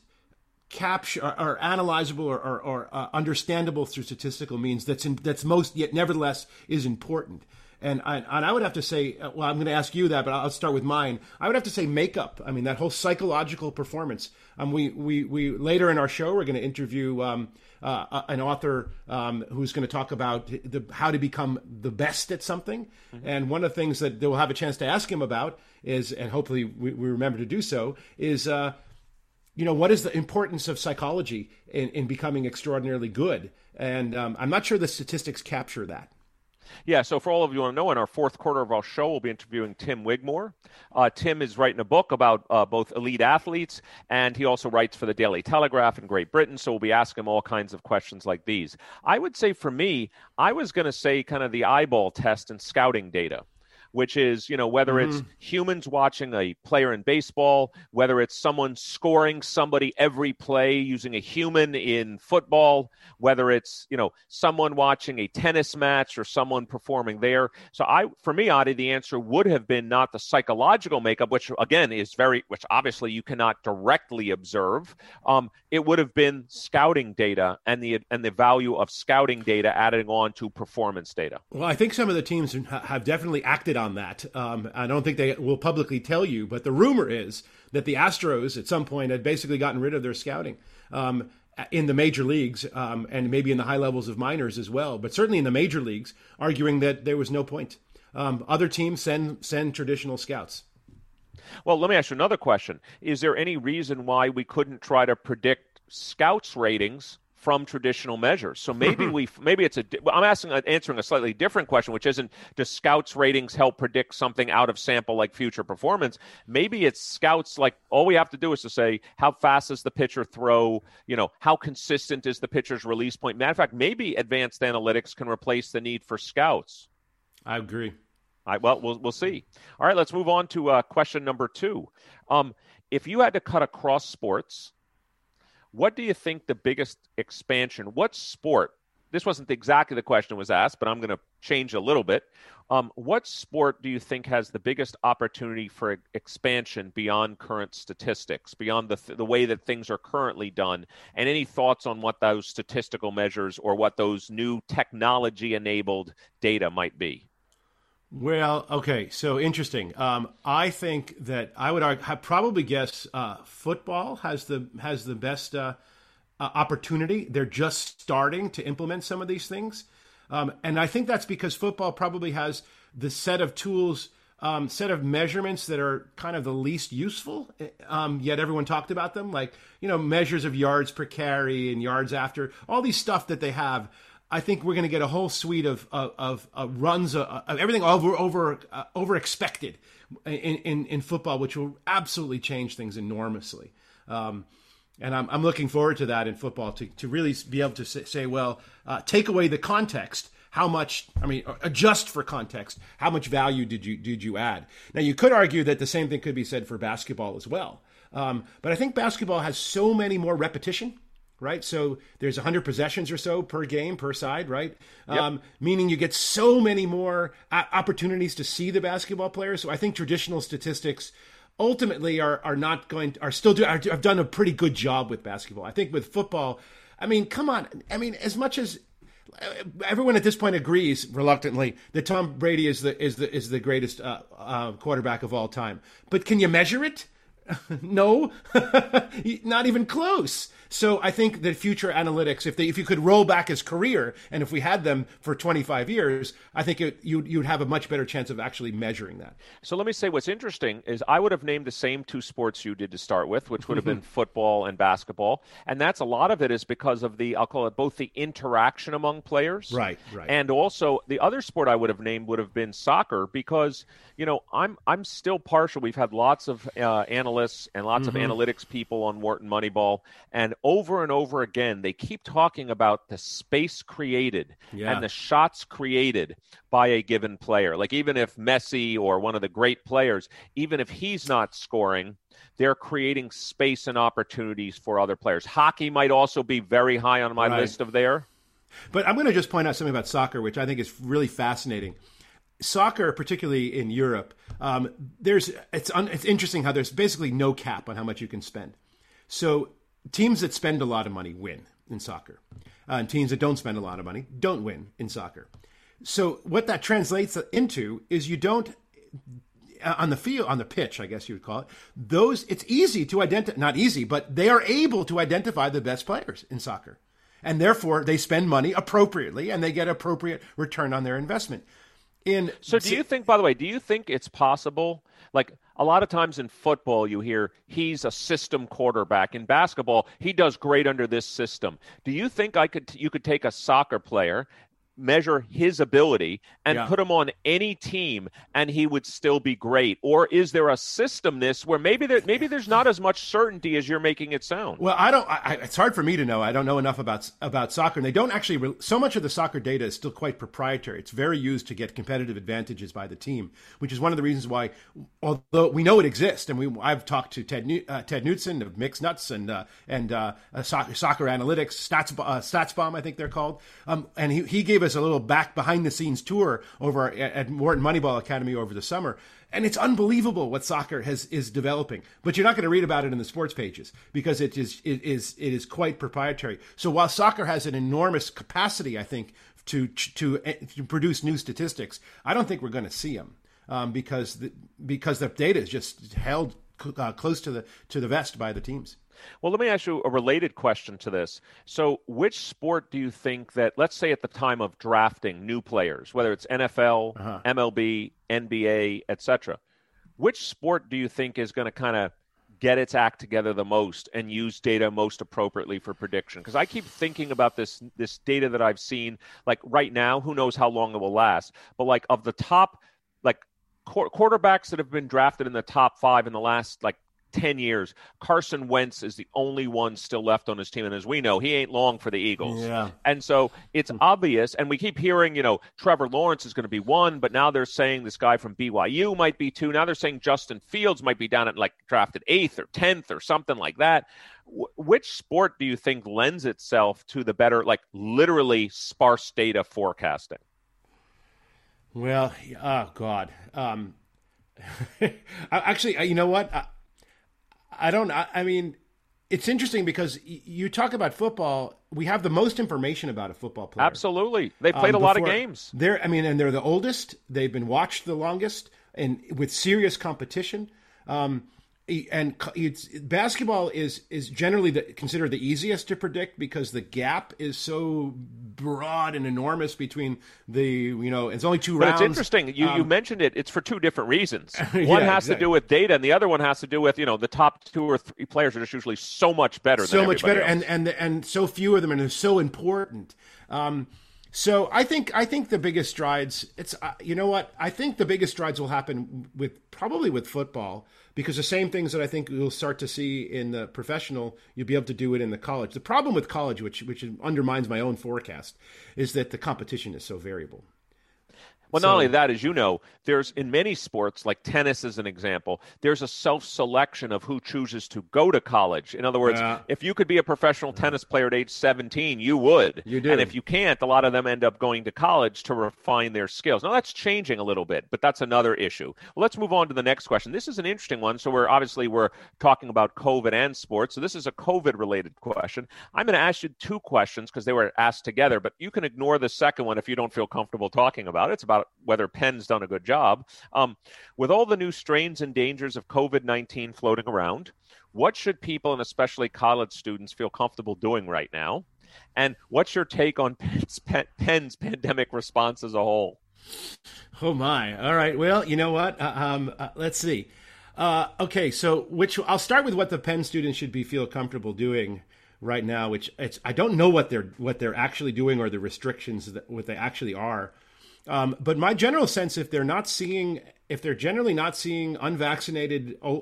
capture or, or analyzable or, or, or uh, understandable through statistical means? That's in, that's most yet nevertheless is important. And I, and I would have to say, uh, well, I'm going to ask you that, but I'll start with mine. I would have to say makeup. I mean, that whole psychological performance. Um, we, we, we later in our show, we're going to interview um, uh, an author um, who's going to talk about the, how to become the best at something. Mm-hmm. And one of the things that we'll have a chance to ask him about is, and hopefully we, we remember to do so, is uh, you know what is the importance of psychology in, in becoming extraordinarily good? And um, I'm not sure the statistics capture that. Yeah, so for all of you want to know, in our fourth quarter of our show, we'll be interviewing Tim Wigmore. Uh, Tim is writing a book about uh, both elite athletes, and he also writes for the Daily Telegraph in Great Britain. So we'll be asking him all kinds of questions like these. I would say for me, I was going to say kind of the eyeball test and scouting data which is, you know, whether mm-hmm. it's humans watching a player in baseball, whether it's someone scoring somebody every play using a human in football, whether it's, you know, someone watching a tennis match or someone performing there. So I for me, Adi, the answer would have been not the psychological makeup, which again is very which obviously you cannot directly observe. Um, it would have been scouting data and the and the value of scouting data adding on to performance data. Well, I think some of the teams have definitely acted on that. Um, I don't think they will publicly tell you, but the rumor is that the Astros at some point had basically gotten rid of their scouting. Um, in the major leagues um, and maybe in the high levels of minors as well, but certainly in the major leagues, arguing that there was no point. Um, other teams send send traditional scouts. Well, let me ask you another question: Is there any reason why we couldn't try to predict scouts ratings from traditional measures. So maybe we maybe it's a I'm asking uh, answering a slightly different question, which isn't do scouts ratings help predict something out of sample like future performance? Maybe it's scouts like all we have to do is to say how fast does the pitcher throw, you know, how consistent is the pitcher's release point. Matter of fact, maybe advanced analytics can replace the need for scouts. I agree. I, well, we'll we'll see. All right, let's move on to uh, question number two. Um, if you had to cut across sports what do you think the biggest expansion? What sport? This wasn't exactly the question was asked, but I'm going to change a little bit. Um, what sport do you think has the biggest opportunity for expansion beyond current statistics, beyond the, th- the way that things are currently done? And any thoughts on what those statistical measures or what those new technology enabled data might be? Well, okay, so interesting. Um, I think that I would argue, probably guess uh, football has the has the best uh, uh, opportunity. They're just starting to implement some of these things, um, and I think that's because football probably has the set of tools, um, set of measurements that are kind of the least useful. Um, yet everyone talked about them, like you know measures of yards per carry and yards after, all these stuff that they have. I think we're going to get a whole suite of of, of, of runs uh, of everything over over uh, over expected in, in, in football, which will absolutely change things enormously. Um, and I'm, I'm looking forward to that in football to, to really be able to say, say well, uh, take away the context. How much? I mean, adjust for context. How much value did you did you add? Now, you could argue that the same thing could be said for basketball as well. Um, but I think basketball has so many more repetition right? So there's 100 possessions or so per game per side, right? Yep. Um, meaning you get so many more opportunities to see the basketball players. So I think traditional statistics ultimately are are not going to, are still do are, have done a pretty good job with basketball. I think with football, I mean, come on, I mean, as much as uh, everyone at this point agrees reluctantly that Tom Brady is the is the is the greatest uh, uh, quarterback of all time, but can you measure it? <laughs> no, <laughs> not even close. So I think that future analytics, if they, if you could roll back his career, and if we had them for 25 years, I think it, you you'd have a much better chance of actually measuring that. So let me say what's interesting is I would have named the same two sports you did to start with, which would have been <laughs> football and basketball, and that's a lot of it is because of the I'll call it both the interaction among players, right, right, and also the other sport I would have named would have been soccer because you know I'm I'm still partial. We've had lots of uh, analysts and lots mm-hmm. of analytics people on Wharton Moneyball, and over and over again, they keep talking about the space created yeah. and the shots created by a given player. Like, even if Messi or one of the great players, even if he's not scoring, they're creating space and opportunities for other players. Hockey might also be very high on my right. list of there. But I'm going to just point out something about soccer, which I think is really fascinating. Soccer, particularly in Europe, um, there's it's un, it's interesting how there's basically no cap on how much you can spend. So teams that spend a lot of money win in soccer, uh, and teams that don't spend a lot of money don't win in soccer. So what that translates into is you don't uh, on the field on the pitch, I guess you would call it. Those it's easy to identify, not easy, but they are able to identify the best players in soccer, and therefore they spend money appropriately and they get appropriate return on their investment. In so, do you think? By the way, do you think it's possible? Like a lot of times in football, you hear he's a system quarterback. In basketball, he does great under this system. Do you think I could you could take a soccer player measure his ability and Yeah. put him on any team and he would still be great? Or is there a system this where maybe there maybe there's not as much certainty as you're making it sound? Well, I don't. I, it's hard for me to know. I don't know enough about about soccer, and they don't actually. Re- so much of the soccer data is still quite proprietary. It's very used to get competitive advantages by the team, which is one of the reasons why, although we know it exists, and we I've talked to Ted uh, Ted Knutson of Mixed Nuts and uh, and uh, uh, soccer, soccer Analytics, Stats uh, StatsBomb, I think they're called, um, and he he gave us a little back behind the scenes tour over at, at Wharton Moneyball Academy over the summer. And it's unbelievable what soccer has is developing, but you're not going to read about it in the sports pages because it is it is it is quite proprietary. So while soccer has an enormous capacity, I think to to to produce new statistics, I don't think we're going to see them um, because the, because the data is just held uh, close to the to the vest by the teams. Well, let me ask you a related question to this. So, which sport do you think that, let's say at the time of drafting new players, whether it's NFL, Uh-huh. MLB, NBA, etc., which sport do you think is going to kind of get its act together the most and use data most appropriately for prediction? Because I keep thinking about this this data that I've seen, like right now, who knows how long it will last, but like of the top, like quar- quarterbacks that have been drafted in the top five in the last like 10 years. Carson Wentz is the only one still left on his team. And as we know, he ain't long for the Eagles. Yeah. And so it's obvious. And we keep hearing, you know, Trevor Lawrence is going to be one, but now they're saying this guy from BYU might be two. Now they're saying Justin Fields might be down at like drafted eighth or 10th or something like that. Wh- which sport do you think lends itself to the better, like literally sparse data forecasting? Well, oh God. Um, <laughs> actually, uh, you know what? I, I don't. I, I mean, it's interesting because y- you talk about football. We have the most information about a football player. Absolutely. They played Um, a lot of games. They're, I mean, and they're the oldest. They've been watched the longest, and with serious competition. Um, and it's basketball is is generally the, considered the easiest to predict because the gap is so broad and enormous between the you know it's only two But rounds. it's interesting. You, you Um, mentioned it. It's for two different reasons. <laughs> One Yeah, has to do with data, and the other one has to do with you know the top two or three players are just usually so much better. so much better, everybody and and and so few of them, and they're so important. Um, so I think I think the biggest strides. It's uh, you know what I think the biggest strides will happen with probably with football because the same things that I think you'll start to see in the professional, you'll be able to do it in the college. The problem with college, which which undermines my own forecast, is that the competition is so variable. Well, So- not only that, as you know, there's in many sports, like tennis as an example, there's a self selection of who chooses to go to college. In other words, Yeah. if you could be a professional tennis player at age 17, you would. You do. And if you can't, a lot of them end up going to college to refine their skills. Now, that's changing a little bit, but that's another issue. Well, let's move on to the next question. This is an interesting one. So, we're obviously we're talking about COVID and sports. So, this is a COVID related question. I'm going to ask you two questions because they were asked together, but you can ignore the second one if you don't feel comfortable talking about it. It's about whether Penn's done a good job. Um, with all the new strains and dangers of COVID 19 floating around, what should people and especially college students feel comfortable doing right now? And what's your take on Penn's, Penn's pandemic response as a whole? Oh my! All right. Well, you know what? Uh, um, uh, let's see. Uh, okay, so which I'll start with what the Penn students should be feel comfortable doing right now. Which it's I don't know what they're what they're actually doing or the restrictions that what they actually are. Um, but my general sense, if they're not seeing, if they're generally not seeing unvaccinated uh,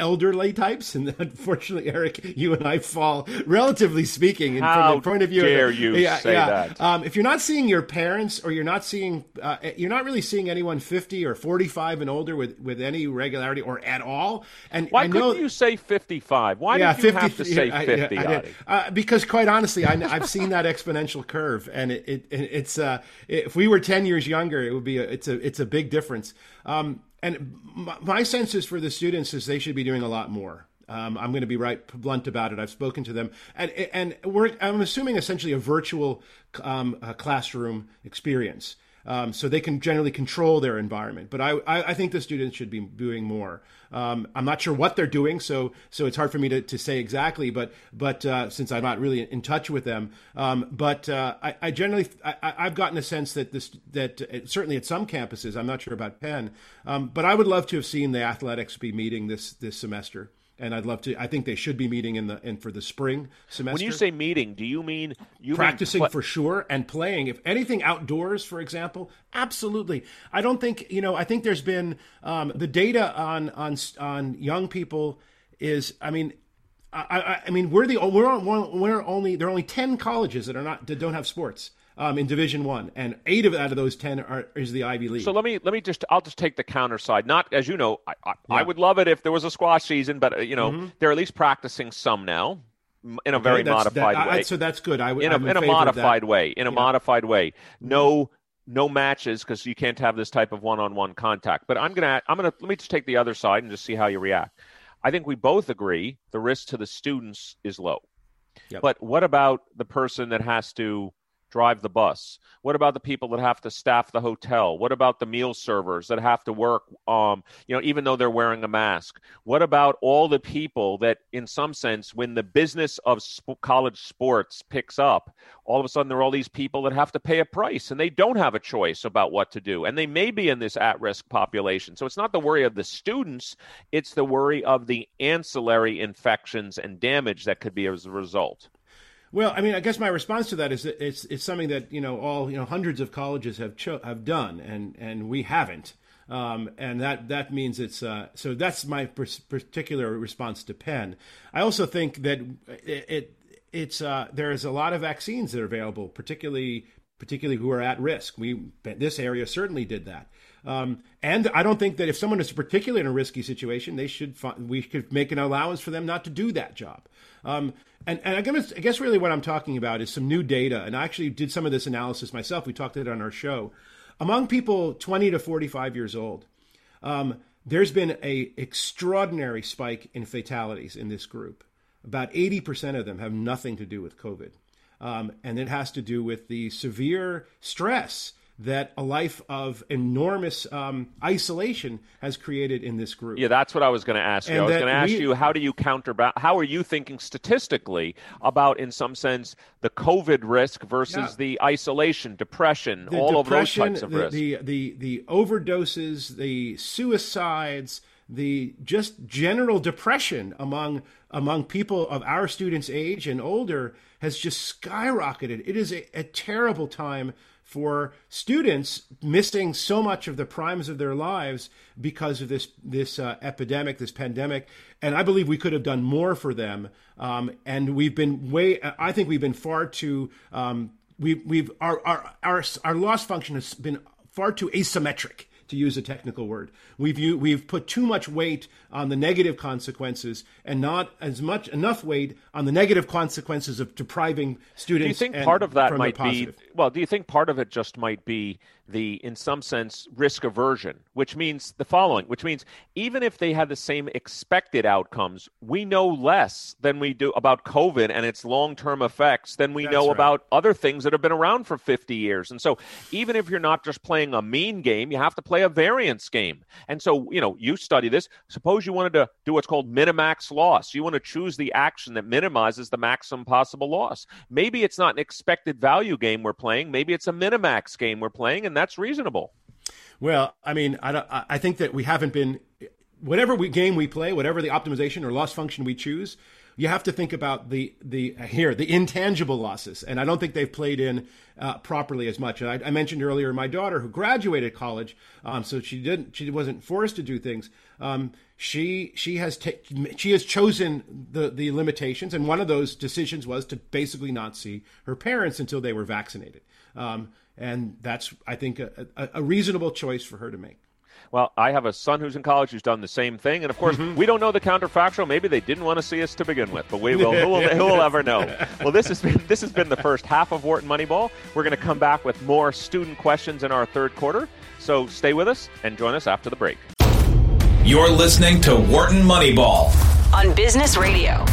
elderly types, and <laughs> unfortunately, Eric, you and I fall, relatively speaking, in, How from the point of view. dare of, you yeah, say yeah. that. Um, if you're not seeing your parents, or you're not seeing, uh, you're not really seeing anyone 50 or 45 and older with with any regularity or at all. And Why I know, couldn't you say 55? Why yeah, did you 50, have to say yeah, I- 50, I. Adi? Uh, because quite honestly, I, have seen that exponential curve, and it, it it's uh, if we were ten years younger, it would be a, it's a it's a big difference. Um, and my, my sense is for the students is they should be doing a lot more. Um, I'm going to be right blunt about it. I've spoken to them, and and we're I'm assuming essentially a virtual um, classroom experience. Um, so they can generally control their environment. But I, I, I think the students should be doing more. Um, I'm not sure what they're doing, so so it's hard for me to, to say exactly. But but uh, since I'm not really in touch with them, um, but uh, I, I generally I, I've gotten a sense that this that uh, certainly at some campuses, I'm not sure about Penn, um, but I would love to have seen the athletics be meeting this this semester. And I'd love to. I think they should be meeting in the in for the spring semester. When you say meeting, do you mean you practicing mean pl- for sure and playing? If anything outdoors, for example, absolutely. I don't think you know. I think there's been um, the data on on on young people is. I mean, I, I, I mean, we're the we're on, we're only there are only ten colleges that are not that don't have sports um, in Division One, and eight of out of those ten are is the Ivy League. So let me let me just I'll just take the counter side. Not as you know, I, I, yeah. I would love it if there was a squash season, but uh, you know mm-hmm. they're at least practicing some now in a okay, very modified that, way. I, so that's good. I in a, in, in a modified way. In a yeah. modified way. No. No matches because you can't have this type of one-on-one contact. But I'm gonna, I'm gonna, let me just take the other side and just see how you react. I think we both agree the risk to the students is low. Yep. But what about the person that has to drive the bus? What about the people that have to staff the hotel? What about the meal servers that have to work, um, you know, even though they're wearing a mask? What about all the people that, in some sense, when the business of sp- college sports picks up, all of a sudden there are all these people that have to pay a price and they don't have a choice about what to do. And they may be in this at risk population. So it's not the worry of the students, it's the worry of the ancillary infections and damage that could be as a result. Well, I mean, I guess my response to that is that it's it's something that you know all you know hundreds of colleges have cho- have done, and and we haven't, um, and that that means it's uh, so that's my particular response to Penn. I also think that it, it it's uh, there is a lot of vaccines that are available, particularly particularly who are at risk. We this area certainly did that. Um, and I don't think that if someone is particularly in a risky situation, they should we could make an allowance for them not to do that job. Um, and, and I, guess, I guess really what I'm talking about is some new data. And I actually did some of this analysis myself. We talked about it on our show. Among people 20 to 45 years old, um, there's been a extraordinary spike in fatalities in this group. About 80% of them have nothing to do with COVID. Um, and it has to do with the severe stress that a life of enormous um, isolation has created in this group. Yeah, that's what I was going to ask you. And I was going to ask we, you, how do you counter? How are you thinking statistically about, in some sense, the COVID risk versus yeah. the isolation, depression, the all depression, of those types of the, risks? The, the the overdoses, the suicides, the just general depression among among people of our students' age and older has just skyrocketed. It is a, a terrible time for students missing so much of the primes of their lives because of this this uh, epidemic, this pandemic. And I believe we could have done more for them. Um, and we've been way. I think we've been far too. Um, we, we've our, our our our loss function has been far too asymmetric to use a technical word. We've we've put too much weight on the negative consequences and not as much enough weight on the negative consequences of depriving students. Do you think part of that might be well? Do you think part of it just might be the, in some sense, risk aversion, which means the following, which means even if they had the same expected outcomes, we know less than we do about COVID and its long term effects than we That's know right. about other things that have been around for 50 years. And so even if you're not just playing a mean game, you have to play a variance game. And so, you know, you study this. Suppose you wanted to do what's called minimax loss. You want to choose the action that minimizes the maximum possible loss. Maybe it's not an expected value game we're playing. Maybe it's a minimax game we're playing. And that's reasonable. Well, I mean, I, I think that we haven't been whatever we, game we play, whatever the optimization or loss function we choose. You have to think about the the here the intangible losses, and I don't think they've played in uh, properly as much. I, I, mentioned earlier my daughter who graduated college, um, so she didn't she wasn't forced to do things. Um, she she has ta- she has chosen the the limitations, and one of those decisions was to basically not see her parents until they were vaccinated. Um, and that's I think a, a, a, reasonable choice for her to make. Well, I have a son who's in college who's done the same thing, and of course, mm-hmm. we don't know the counterfactual. Maybe they didn't want to see us to begin with, but we will. <laughs> who, will who will ever know? <laughs> Well, this has been this has been the first half of Wharton Moneyball. We're going to come back with more student questions in our third quarter. So stay with us and join us after the break. You're listening to Wharton Moneyball on Business Radio.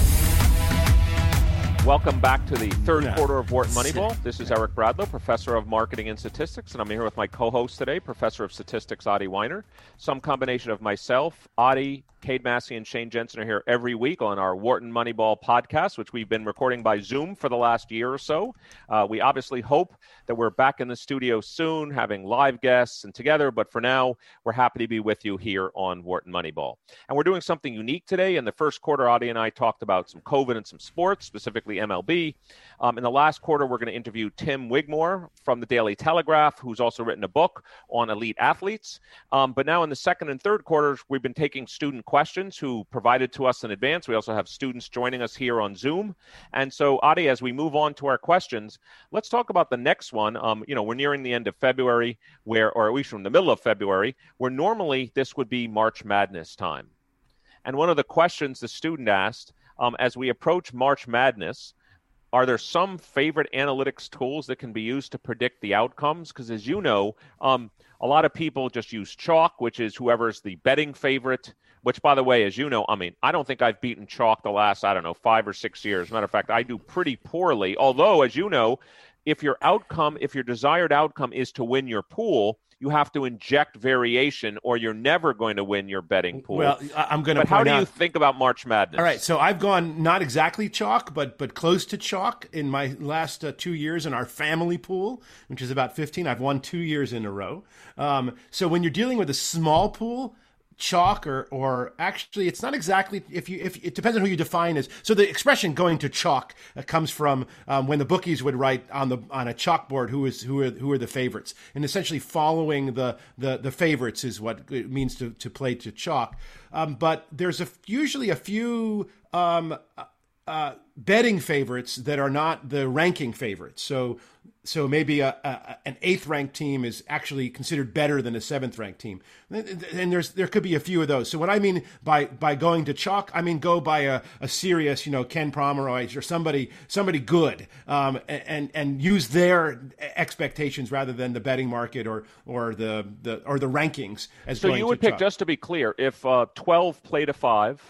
Welcome back to the third quarter of Wharton Moneyball. This is Eric Bradlow, professor of marketing and statistics, and I'm here with my co-host today, professor of statistics Adi Wyner. Some combination of myself, Adi, Cade Massey and Shane Jensen are here every week on our Wharton Moneyball podcast, which we've been recording by Zoom for the last year or so. Uh, we obviously hope that we're back in the studio soon, having live guests and together. But for now, we're happy to be with you here on Wharton Moneyball. And we're doing something unique today. In the first quarter, Adi and I talked about some COVID and some sports, specifically MLB. Um, in the last quarter, we're going to interview Tim Wigmore from the Daily Telegraph, who's also written a book on elite athletes. Um, but now in the second and third quarters, we've been taking student questions who provided to us in advance. We also have students joining us here on Zoom. And so, Adi, as we move on to our questions, let's talk about the next one. Um, you know, we're nearing the end of February, where, or at least from the middle of February, where normally this would be March Madness time. And one of the questions the student asked um, as we approach March Madness are there some favorite analytics tools that can be used to predict the outcomes? Because as you know, um, a lot of people just use chalk, which is whoever's the betting favorite. Which, by the way, as you know, I mean, I don't think I've beaten chalk the last, I don't know, five or six years. Matter of fact, I do pretty poorly. Although, as you know, if your outcome, if your desired outcome is to win your pool, you have to inject variation or you're never going to win your betting pool. Well, I'm going to. But how do out, you think about March Madness? All right, so I've gone not exactly chalk, but but close to chalk in my last uh, two years in our family pool, which is about 15. I've won two years in a row. Um, so when you're dealing with a small pool chalk or or actually it's not exactly if you if it depends on who you define as. So the expression going to chalk uh, comes from um, when the bookies would write on the on a chalkboard who is who are who are the favorites? And essentially following the the the favorites is what it means to to play to chalk. Um, but there's a usually a few um, uh, betting favorites that are not the ranking favorites so so maybe a, a, an eighth ranked team is actually considered better than a seventh ranked team, and there's there could be a few of those. So what I mean by by going to chalk, I mean go by a, a serious, you know, Ken Pomeroy or somebody somebody good, um, and and use their expectations rather than the betting market or or the, the or the rankings. As so you would pick, just to be clear, if uh, twelve play to five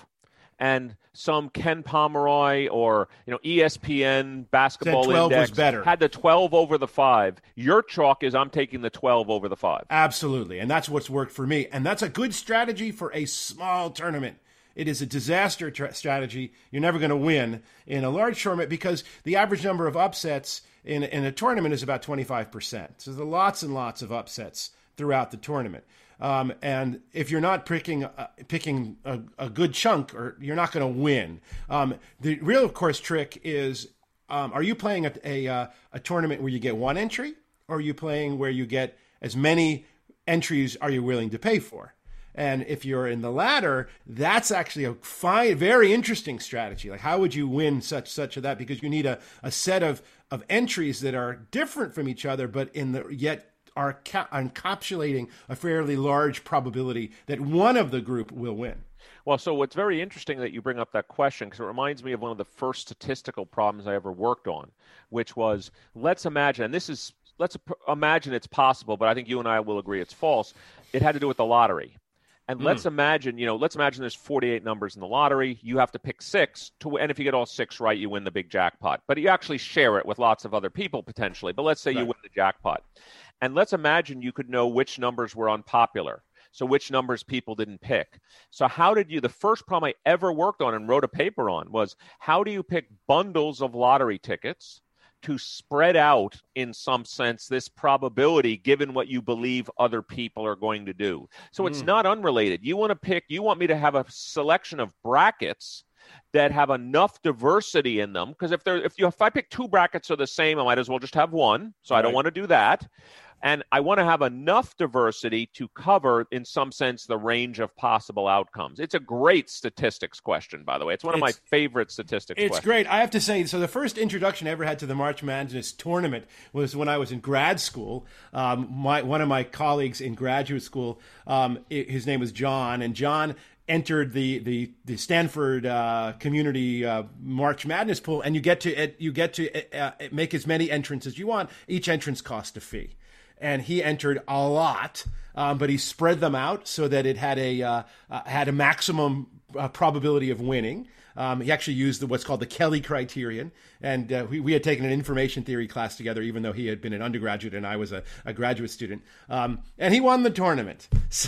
and some Ken Pomeroy or you know ESPN basketball index had the 12 over the 5 your chalk is I'm taking the 12 over the 5 absolutely. And that's what's worked for me. And that's a good strategy for a small tournament. It is a disaster tra- strategy. You're never going to win in a large tournament because the average number of upsets in, in a tournament is about 25% so there's lots and lots of upsets throughout the tournament um, and if you're not picking uh, picking a, a, good chunk, or you're not going to win. Um, the real, of course, trick is: um, Are you playing a, a, uh, a tournament where you get one entry, or are you playing where you get as many entries are you willing to pay for? And if you're in the latter, that's actually a fine, very interesting strategy. Like, how would you win such such of that? Because you need a, a set of of entries that are different from each other, but in the yet are ca- encapsulating a fairly large probability that one of the group will win. Well, so what's very interesting that you bring up that question because it reminds me of one of the first statistical problems I ever worked on, which was let's imagine, and this is let's imagine it's possible, but I think you and I will agree it's false. It had to do with the lottery. And mm. let's imagine, you know, let's imagine there's 48 numbers in the lottery. You have to pick six to, and if you get all six right, you win the big jackpot. But you actually share it with lots of other people potentially. But let's say right. you win the jackpot. And let's imagine you could know which numbers were unpopular. So, which numbers people didn't pick. So, how did you? The first problem I ever worked on and wrote a paper on was how do you pick bundles of lottery tickets to spread out, in some sense, this probability given what you believe other people are going to do? So, it's mm. not unrelated. You want to pick, you want me to have a selection of brackets that have enough diversity in them because if there if you if I pick two brackets are the same, I might as well just have one. So right. I don't want to do that. And I want to have enough diversity to cover, in some sense, the range of possible outcomes. It's a great statistics question, by the way. It's one of it's, my favorite statistics it's questions. great. I have to say, so the first introduction I ever had to the March Madness tournament was when I was in grad school. Um, my, one of my colleagues in graduate school, um, his name was John, and John entered the the, the Stanford uh, Community uh, March Madness pool, and you get to you get to uh, make as many entrants as you want. Each entrance costs a fee and he entered a lot, um, but he spread them out so that it had a uh, uh, had a maximum uh, probability of winning. Um, he actually used the, what's called the Kelly criterion, and uh, we, we had taken an information theory class together, even though he had been an undergraduate and I was a, a graduate student. Um, and he won the tournament. <laughs> So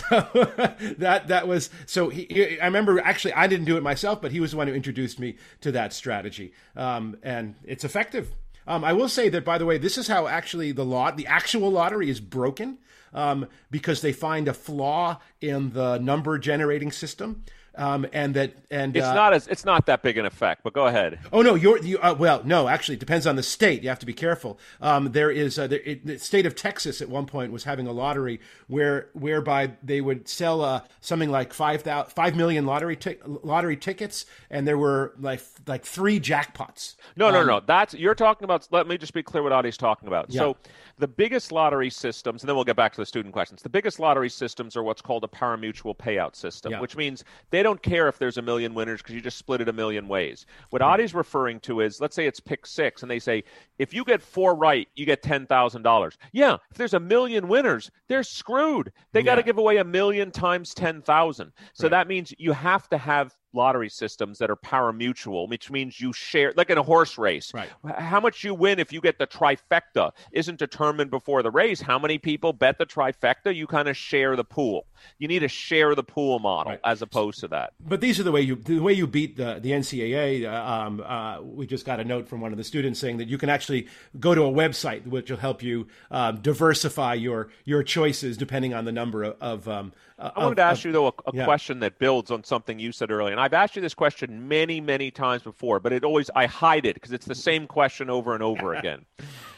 that that was so. He, I remember actually I didn't do it myself, but he was the one who introduced me to that strategy, um, and it's effective. Um, I will say that, by the way, this is how actually the lot, the actual lottery is broken um, because they find a flaw in the number generating system. Um, and that and it's uh, not as it's not that big an effect. But go ahead. Oh no, you're you, uh, well. No, actually, it depends on the state. You have to be careful. Um, there is uh, the, it, the state of Texas at one point was having a lottery where whereby they would sell uh, something like five thousand five million lottery t- lottery tickets, and there were like like three jackpots. No, no, um, no. That's you're talking about. Let me just be clear what Adi's talking about. Yeah. So the biggest lottery systems, and then we'll get back to the student questions. The biggest lottery systems are what's called a parimutuel payout system, yeah. which means they don't care if there's a million winners because you just split it a million ways. What right. Adi's referring to is, let's say it's pick six, and they say if you get four right, you get ten thousand dollars. Yeah, if there's a million winners, they're screwed. They yeah. got to give away a million times ten thousand. So right. that means you have to have lottery systems that are parimutuel, which means you share, like in a horse race. Right. How much you win if you get the trifecta isn't determined before the race. How many people bet the trifecta? You kind of share the pool. You need a share the pool model right. as opposed to that. But these are the way you the way you beat the the NCAA. Uh, um, uh, we just got a note from one of the students saying that you can actually go to a website which will help you uh, diversify your your choices depending on the number of. of um, Uh, I wanted to ask you though a, a yeah. question that builds on something you said earlier, and I've asked you this question many, many times before, but it always I hide it because it's the same question over and over <laughs> again.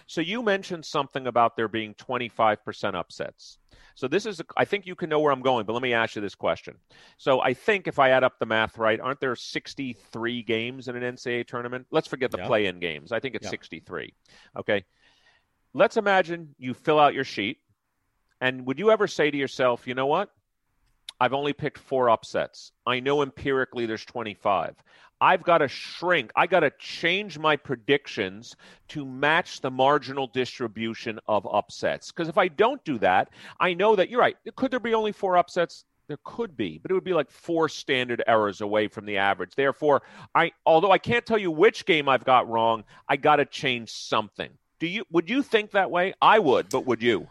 so you mentioned something about there being 25% upsets. So this is, I think you can know where I'm going, but let me ask you this question. So I think if I add up the math right, aren't there 63 games in an NCAA tournament? Let's forget the yeah. play-in games. I think it's yeah. 63. Okay. Let's imagine you fill out your sheet, and would you ever say to yourself, you know what? I've only picked four upsets. I know empirically there's 25. I've got to shrink. I got to change my predictions to match the marginal distribution of upsets. Because if I don't do that, I know that you're right. Could there be only four upsets? There could be, but it would be like four standard errors away from the average. Therefore, I although I can't tell you which game I've got wrong, I got to change something. Do you would you think that way? I would, but would you?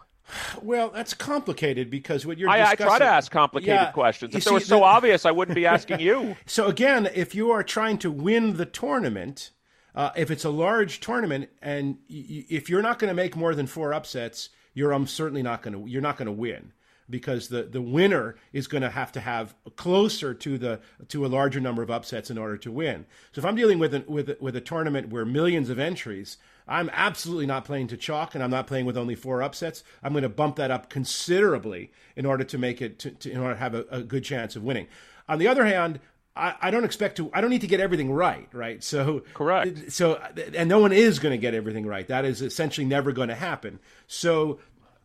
Well, that's complicated because what you're I, discussing. I try to ask complicated yeah, questions. If see, it was so obvious, I wouldn't be <laughs> asking you. So again, if you are trying to win the tournament, uh, if it's a large tournament, and y- if you're not going to make more than four upsets, you're um, certainly not going to. You're not going to win because the, the winner is going to have to have closer to the to a larger number of upsets in order to win. So if I'm dealing with an, with with a tournament where millions of entries, I'm absolutely not playing to chalk, and I'm not playing with only four upsets. I'm going to bump that up considerably in order to make it to, to in order to have a, a, good chance of winning. On the other hand, I, I, don't expect to. I don't need to get everything right, right? So correct. So and no one is going to get everything right. That is essentially never going to happen. So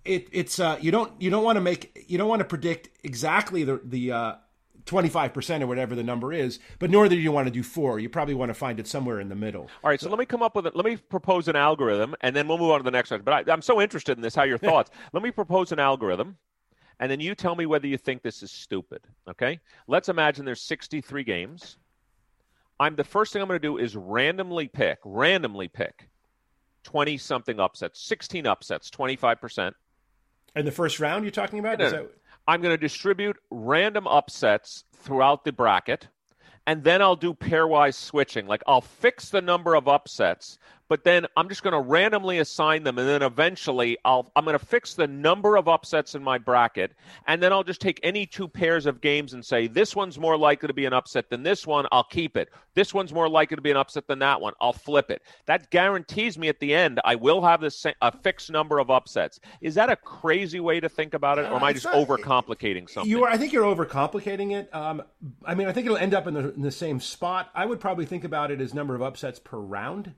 it, it's uh, you don't you don't want to make you don't want to predict exactly the the uh, 25% or whatever the number is, but nor do you want to do four. You probably want to find it somewhere in the middle. All right, so, so let me come up with it. Let me propose an algorithm, and then we'll move on to the next one. But I, am so interested in this, how your <laughs> thoughts. let me propose an algorithm, and then you tell me whether you think this is stupid, okay? Let's imagine there's 63 games. I'm The first thing I'm going to do is randomly pick, randomly pick 20 something upsets, 16 upsets, 25%. In the first round, you're talking about? No, no, that... I'm going to distribute random upsets throughout the bracket, and then I'll do pairwise switching. Like I'll fix the number of upsets, but then I'm just going to randomly assign them, and then eventually I'll I'm going to fix the number of upsets in my bracket, and then I'll just take any two pairs of games and say this one's more likely to be an upset than this one. I'll keep it. This one's more likely to be an upset than that one. I'll flip it. That guarantees me at the end I will have this a fixed number of upsets. Is that a crazy way to think about it, or am I just not, overcomplicating something? You are. I think you're overcomplicating it. Um, I mean, I think it'll end up in the, in the same spot. I would probably think about it as number of upsets per round.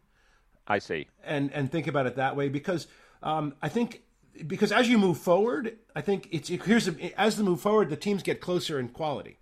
I see. And and think about it that way because um, I think because as you move forward, I think it's here's a, as the move forward, the teams get closer in quality.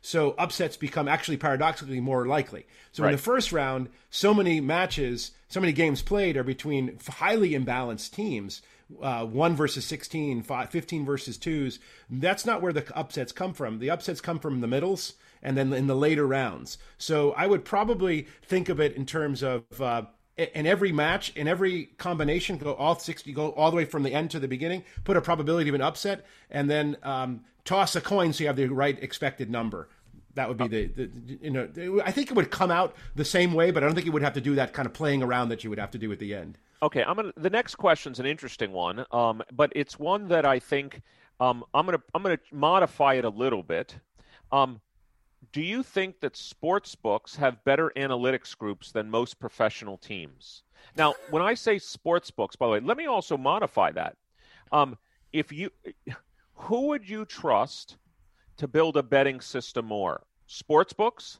So upsets become actually paradoxically more likely. So right. in the first round, so many matches, so many games played are between highly imbalanced teams. Uh, 1 versus 16, 15 versus 2s. That's not where the upsets come from. The upsets come from the middles and then in the later rounds. So I would probably think of it in terms of. Uh, in every match, in every combination, go all sixty, go all the way from the end to the beginning. Put a probability of an upset, and then um, toss a coin so you have the right expected number. That would be the, the, you know I think it would come out the same way, but I don't think you would have to do that kind of playing around that you would have to do at the end. Okay, I'm gonna. The next question's an interesting one, um, but it's one that I think um, I'm gonna I'm gonna modify it a little bit. Um, do you think that sports books have better analytics groups than most professional teams? Now, when I say sports books, by the way, let me also modify that. Um, if you, <laughs> who would you trust to build a betting system more? Sports books,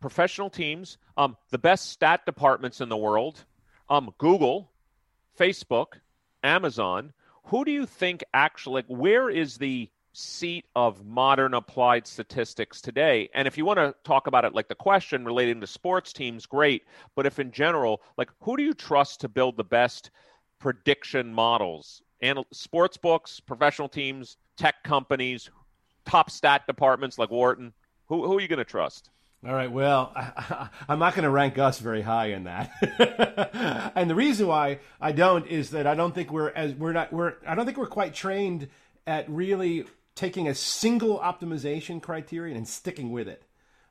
professional teams, um, the best stat departments in the world, um, Google, Facebook, Amazon. Who do you think actually? Where is the seat of modern applied statistics today. And if you want to talk about it like the question relating to sports teams, great. But if in general, like who do you trust to build the best prediction models? And sports books, professional teams, tech companies, top stat departments like Wharton. Who, who are you going to trust? All right. Well, <laughs> I, am not going to rank us very high in that, <laughs> and the reason why I don't is that I don't think we're as we're not we're I don't think we're quite trained at really taking a single optimization criterion and sticking with it.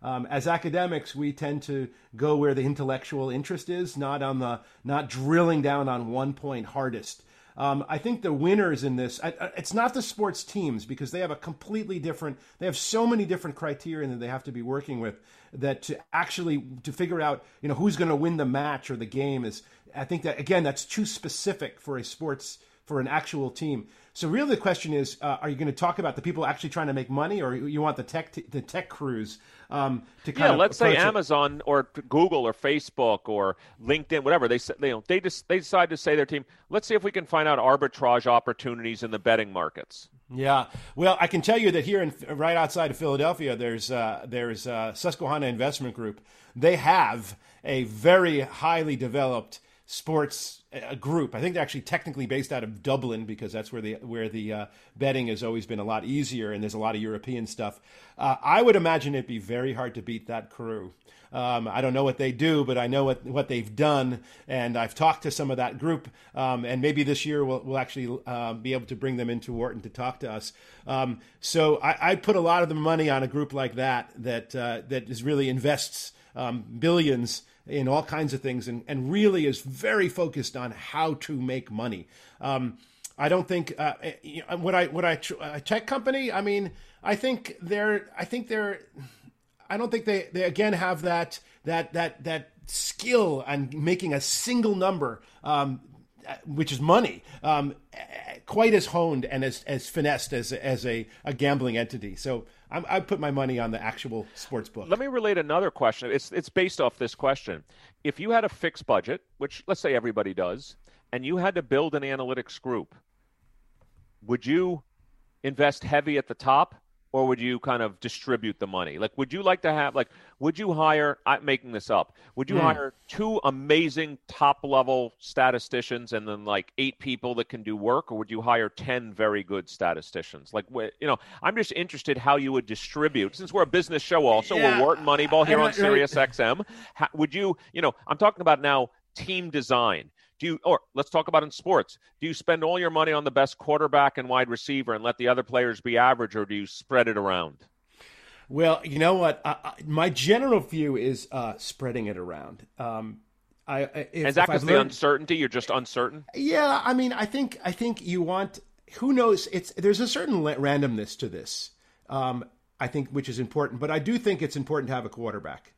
Um, as academics, we tend to go where the intellectual interest is, not on the not drilling down on one point hardest. Um, I think the winners in this, I, it's not the sports teams because they have a completely different, they have so many different criteria that they have to be working with that to actually to figure out, you know, who's going to win the match or the game is, I think that again, that's too specific for a sports for an actual team. So really, the question is: uh, Are you going to talk about the people actually trying to make money, or you want the tech t- the tech crews um, to kind yeah? Of let's say it? Amazon or Google or Facebook or LinkedIn, whatever they they you know, they just they decide to say their team. Let's see if we can find out arbitrage opportunities in the betting markets. Yeah, well, I can tell you that here in right outside of Philadelphia, there's uh, there's uh, Susquehanna Investment Group. They have a very highly developed sports uh, group. I think they're actually technically based out of Dublin because that's where the where the uh, betting has always been a lot easier, and there's a lot of European stuff. Uh, I would imagine it'd be very hard to beat that crew. Um, I don't know what they do, but I know what what they've done, and I've talked to some of that group, um, and maybe this year we'll, we'll actually uh, be able to bring them into Wharton to talk to us. Um, so I, I put a lot of the money on a group like that that uh, that is really invests um, billions in all kinds of things and, and really is very focused on how to make money. Um, I don't think uh, eh, what I what I a tech company. I mean, I think they're I think they're I don't think they they again have that that that that skill and making a single number. Um, which is money, um, quite as honed and as, as finessed as, as a, a gambling entity. So I'm, I put my money on the actual sports book. Let me relate another question. It's it's based off this question. If you had a fixed budget, which let's say everybody does, and you had to build an analytics group, would you invest heavy at the top or would you kind of distribute the money? Like, would you like to have, like, would you hire, I'm making this up, would you mm. hire two amazing top level statisticians and then like eight people that can do work, or would you hire 10 very good statisticians? Like, you know, I'm just interested how you would distribute, since we're a business show also, yeah. we're Wharton Moneyball here on Sirius XM. How, would you, you know, I'm talking about now team design. Do you, or let's talk about in sports. Do you spend all your money on the best quarterback and wide receiver and let the other players be average, or do you spread it around? Well, you know what? I, I, my general view is uh, spreading it around. Um, I, if, is that because the uncertainty? You're just uncertain. Yeah, I mean, I think I think you want. Who knows? It's there's a certain randomness to this. Um, I think, which is important, but I do think it's important to have a quarterback.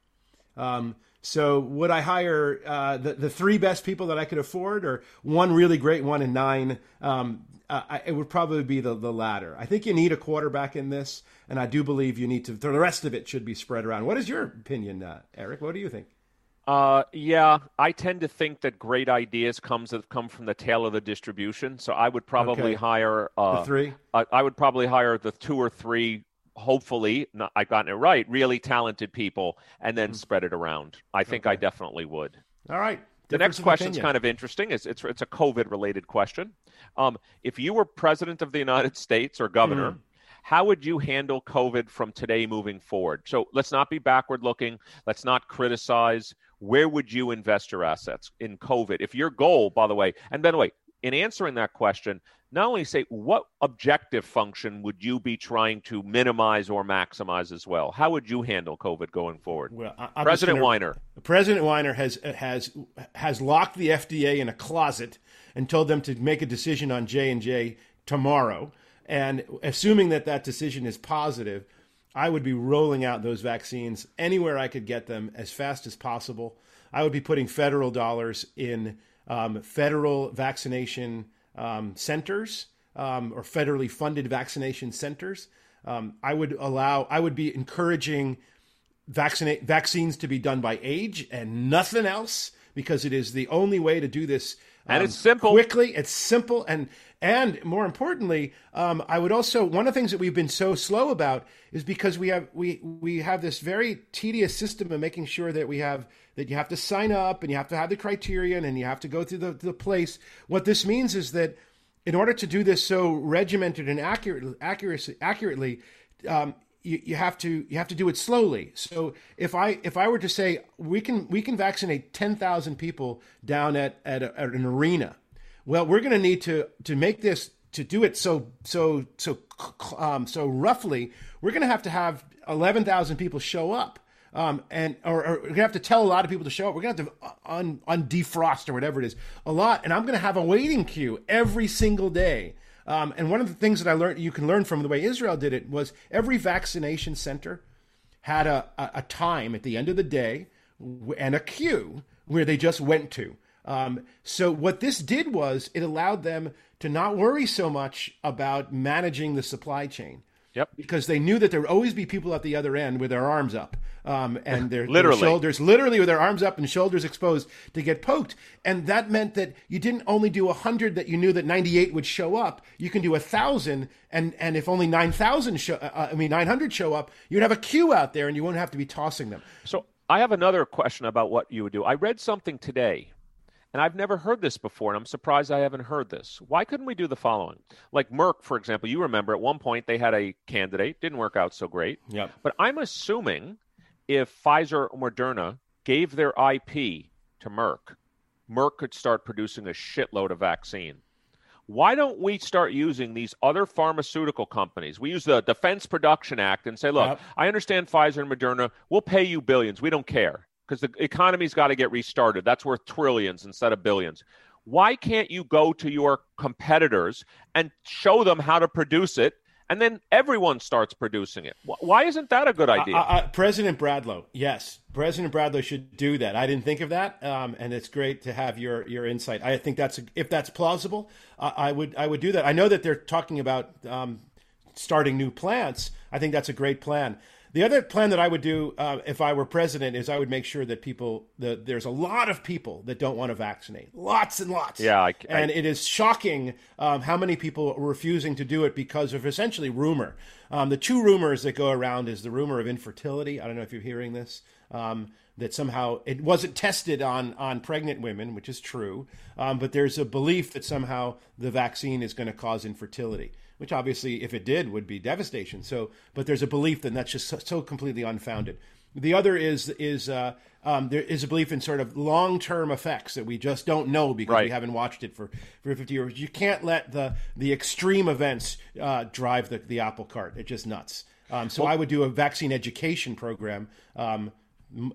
Um, so would I hire uh, the the three best people that I could afford, or one really great one and nine? Um, uh, it would probably be the the latter. I think you need a quarterback in this, and I do believe you need to. The rest of it should be spread around. What is your opinion, uh, Eric? What do you think? Uh, yeah, I tend to think that great ideas comes come from the tail of the distribution. So I would probably okay. hire uh, the three. I, I would probably hire the two or three hopefully not, I've gotten it right, really talented people, and then mm-hmm. spread it around. I think okay. I definitely would. All right. The next question is kind of interesting. It's, it's, it's a COVID related question. Um, if you were president of the United States or governor, mm. how would you handle COVID from today moving forward? So let's not be backward looking. Let's not criticize. Where would you invest your assets in COVID? If your goal, by the way, and by the way, in answering that question, not only say what objective function would you be trying to minimize or maximize as well? How would you handle COVID going forward? Well, I, President gonna, Wyner. President Wyner has has has locked the FDA in a closet and told them to make a decision on J and J tomorrow. And assuming that that decision is positive, I would be rolling out those vaccines anywhere I could get them as fast as possible. I would be putting federal dollars in um, federal vaccination um, centers um, or federally funded vaccination centers. Um, I would allow, I would be encouraging vaccinate vaccines to be done by age and nothing else because it is the only way to do this and um, it's simple. quickly it's simple and and more importantly um, i would also one of the things that we've been so slow about is because we have we we have this very tedious system of making sure that we have that you have to sign up and you have to have the criterion and you have to go through the, the place. What this means is that in order to do this so regimented and accurate, accuracy, accurately um, you, you have to you have to do it slowly. So if I if I were to say we can we can vaccinate ten thousand people down at at, a, at, an arena, well, we're going to need to to make this to do it so so so um, so roughly, we're going to have to have eleven thousand people show up. Um, and or, or, we're gonna have to tell a lot of people to show up. We're gonna have to un, undefrost or whatever it is a lot, and I'm gonna have a waiting queue every single day um, and one of the things that I learned, you can learn from the way Israel did it, was every vaccination center had a, a, a time at the end of the day and a queue where they just went to. Um, so what this did was it allowed them to not worry so much about managing the supply chain. Yep. Because they knew that there would always be people at the other end with their arms up, um, and their, literally. their shoulders literally with their arms up and shoulders exposed to get poked. And that meant that you didn't only do hundred that you knew that ninety eight would show up. You can do a thousand, and and if only nine thousand show, uh, uh I mean nine hundred show up, you'd have a queue out there, and you won't have to be tossing them. So I have another question about what you would do. I read something today and I've never heard this before, and I'm surprised I haven't heard this. Why couldn't we do the following? Like Merck, for example, you remember at one point they had a candidate, didn't work out so great. Yeah. But I'm assuming if Pfizer or Moderna gave their IP to Merck, Merck could start producing a shitload of vaccine. Why don't we start using these other pharmaceutical companies? We use the Defense Production Act and say, look, yep. I understand Pfizer and Moderna, we'll pay you billions. We don't care because the economy's got to get restarted. That's worth trillions instead of billions. Why can't you go to your competitors and show them how to produce it? And then everyone starts producing it. Why isn't that a good idea? Uh, uh, President Bradlow, yes, President Bradlow should do that. I didn't think of that, um, and it's great to have your your insight. I think that's if that's plausible, uh, I would I would do that. I know that they're talking about um, starting new plants. I think that's a great plan. The other plan that I would do uh, if I were president is I would make sure that people, the, there's a lot of people that don't want to vaccinate, lots and lots. Yeah, I, I, and it is shocking um, how many people are refusing to do it because of essentially rumor. Um, the two rumors that go around is the rumor of infertility. I don't know if you're hearing this. Um, that somehow it wasn't tested on on pregnant women, which is true, um, but there's a belief that somehow the vaccine is going to cause infertility which obviously, if it did, would be devastation. So, but there's a belief that that's just so, so completely unfounded. The other is is uh, um, there is a belief in sort of long term effects that we just don't know because right. we haven't watched it for, for 50 years. You can't let the the extreme events uh, drive the, the apple cart. It's just nuts. Um, so well, I would do a vaccine education program. Um,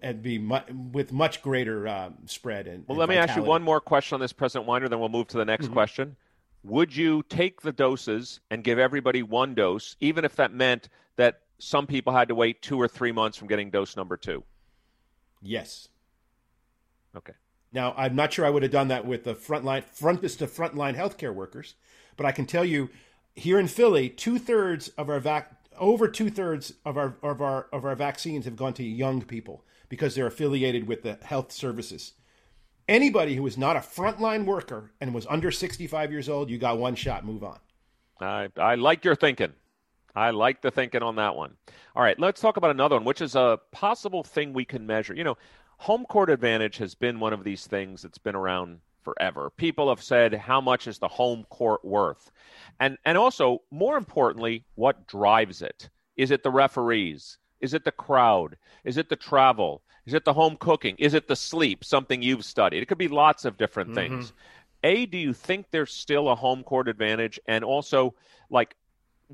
and be mu- with much greater uh, spread and well and let me ask you one more question on this president wyner then we'll move to the next mm-hmm. question would you take the doses and give everybody one dose, even if that meant that some people had to wait two or three months from getting dose number two? Yes. Okay. Now, I'm not sure I would have done that with the frontline, frontest to frontline healthcare workers, but I can tell you here in Philly, two thirds of our vac, over two thirds of our of our of our vaccines have gone to young people because they're affiliated with the health services anybody who was not a frontline worker and was under 65 years old, you got one shot, move on. I, I like your thinking. I like the thinking on that one. All right, let's talk about another one, which is a possible thing we can measure. You know, home court advantage has been one of these things that's been around forever. People have said, how much is the home court worth? And, and also, more importantly, what drives it? Is it the referees? Is it the crowd? Is it the travel? Is it the home cooking? Is it the sleep? Something you've studied. It could be lots of different mm-hmm. things. A, do you think there's still a home court advantage? And also, like,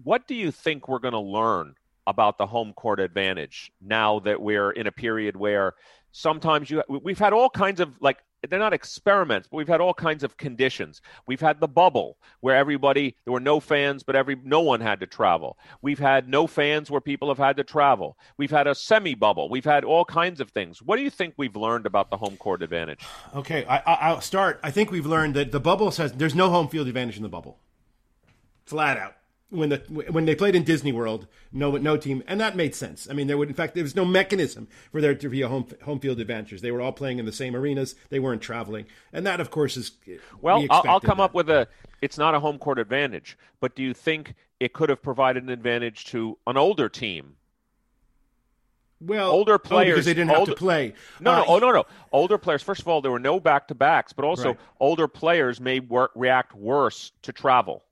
what do you think we're going to learn about the home court advantage now that we're in a period where sometimes you we've had all kinds of like they're not experiments, but we've had all kinds of conditions. We've had the bubble where everybody there were no fans, but every no one had to travel. We've had no fans where people have had to travel. We've had a semi bubble. We've had all kinds of things. What do you think we've learned about the home court advantage? Okay, I, will start. I think we've learned that the bubble says there's no home field advantage in the bubble, flat out when the when they played in Disney World, no no team, and that made sense. I mean, there would in fact there was no mechanism for there to be a home home field advantage. They were all playing in the same arenas. They weren't traveling, and that of course is well. We I'll, I'll, come that. up with a. It's not a home court advantage, but do you think it could have provided an advantage to an older team? Well, older oh, players because they didn't older, have to play. No, uh, no, oh no, no. Older players. First of all, there were no back to backs, but also right. older players may work, react worse to travel.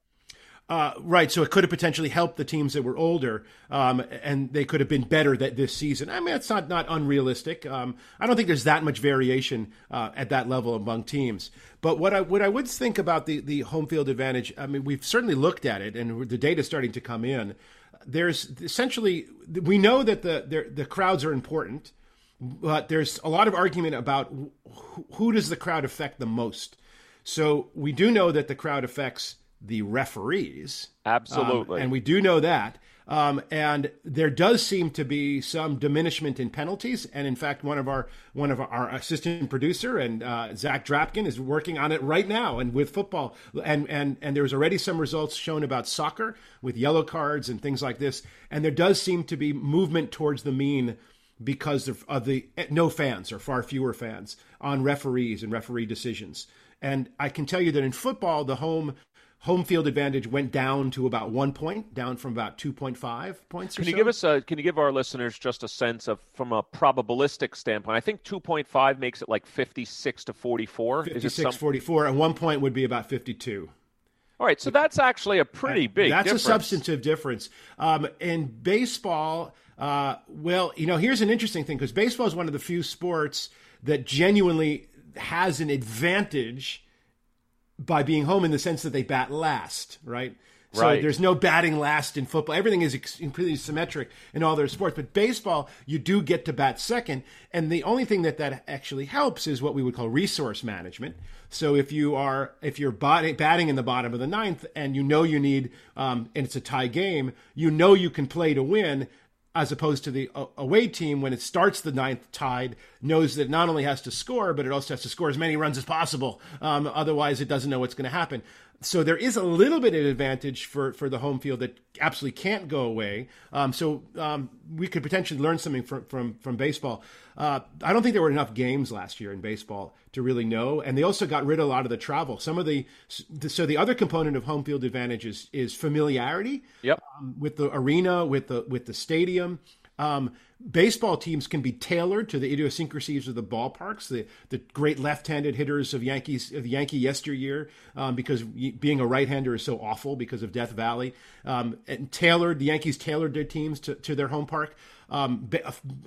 Uh, right, so it could have potentially helped the teams that were older, um, and they could have been better that this season. I mean, it's not not unrealistic. Um, I don't think there's that much variation uh, at that level among teams. But what I what I would think about the the home field advantage, I mean, we've certainly looked at it, and the data is starting to come in. There's essentially we know that the the crowds are important, but there's a lot of argument about who, who does the crowd affect the most. So we do know that the crowd affects the referees. Absolutely. Um, and we do know that. Um, and there does seem to be some diminishment in penalties. And in fact, one of our one of our assistant producer and uh, Zach Drapkin is working on it right now. And with football, and and and there's already some results shown about soccer with yellow cards and things like this. And there does seem to be movement towards the mean because of, of the no fans or far fewer fans on referees and referee decisions. And I can tell you that in football, the home home field advantage went down to about one point, down from about two point five points. Can you so. give us a? Can you give our listeners just a sense of from a probabilistic standpoint? I think two point five makes it like fifty six to forty four. Fifty six forty four, and one point would be about fifty two. All right, so that's actually a pretty big. That's difference. a substantive difference. Um, in baseball, uh, well, you know, here's an interesting thing because baseball is one of the few sports that genuinely has an advantage by being home in the sense that they bat last, right? So right. there's no batting last in football. Everything is completely symmetric in all their sports. But baseball, you do get to bat second. And the only thing that that actually helps is what we would call resource management. So if you are if you're batting in the bottom of the ninth and you know you need um, and it's a tie game, you know you can play to win as opposed to the away team when it starts the ninth tied knows that not only has to score but it also has to score as many runs as possible. Um, otherwise it doesn't know what's going to happen so there is a little bit of advantage for, for the home field that absolutely can't go away. Um, so um, we could potentially learn something from from, from baseball. Uh, I don't think there were enough games last year in baseball to really know, and they also got rid of a lot of the travel. Some of the so the other component of home field advantage is, is familiarity. Yep. Um, with the arena, with the with the stadium. Um, baseball teams can be tailored to the idiosyncrasies of the ballparks. The the great left-handed hitters of Yankees of Yankee yesteryear, um, because being a right-hander is so awful because of Death Valley. Um, and tailored the Yankees tailored their teams to, to their home park. Um,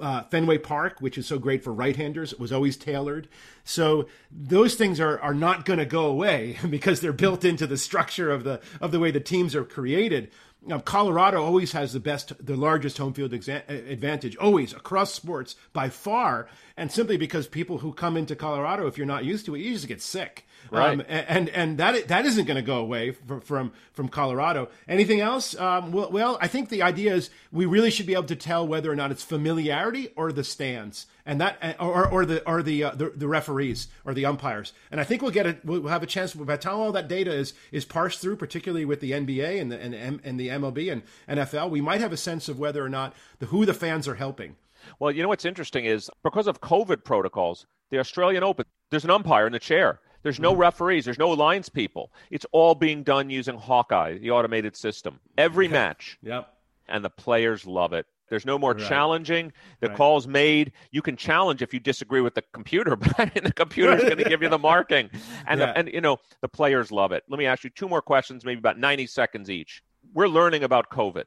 uh, Fenway Park, which is so great for right-handers, was always tailored. So those things are are not going to go away <laughs> because they're built into the structure of the of the way the teams are created. Now, Colorado always has the best, the largest home field exa- uh, advantage, always across sports by far, and simply because people who come into Colorado, if you're not used to it, you just get sick. Right. Um, and and that that isn't going to go away from from, from Colorado. Anything else? Um, well, well, I think the idea is we really should be able to tell whether or not it's familiarity or the stands, and that or or the or the uh, the, the, referees or the umpires. And I think we'll get it. We'll have a chance by the time all that data is is parsed through, particularly with the NBA and the and, and the MLB and NFL, we might have a sense of whether or not the who the fans are helping. Well, you know what's interesting is because of COVID protocols, the Australian Open, there's an umpire in the chair. There's no mm-hmm. referees. There's no lines people. It's all being done using Hawkeye, the automated system. Every <laughs> match. Yep. And the players love it. There's no more Right. challenging. The Right. call's made. You can challenge if you disagree with the computer, <laughs> but the computer's going to give you the <laughs> marking. And, Yeah. and, you know, the players love it. Let me ask you two more questions, maybe about 90 seconds each. We're learning about COVID.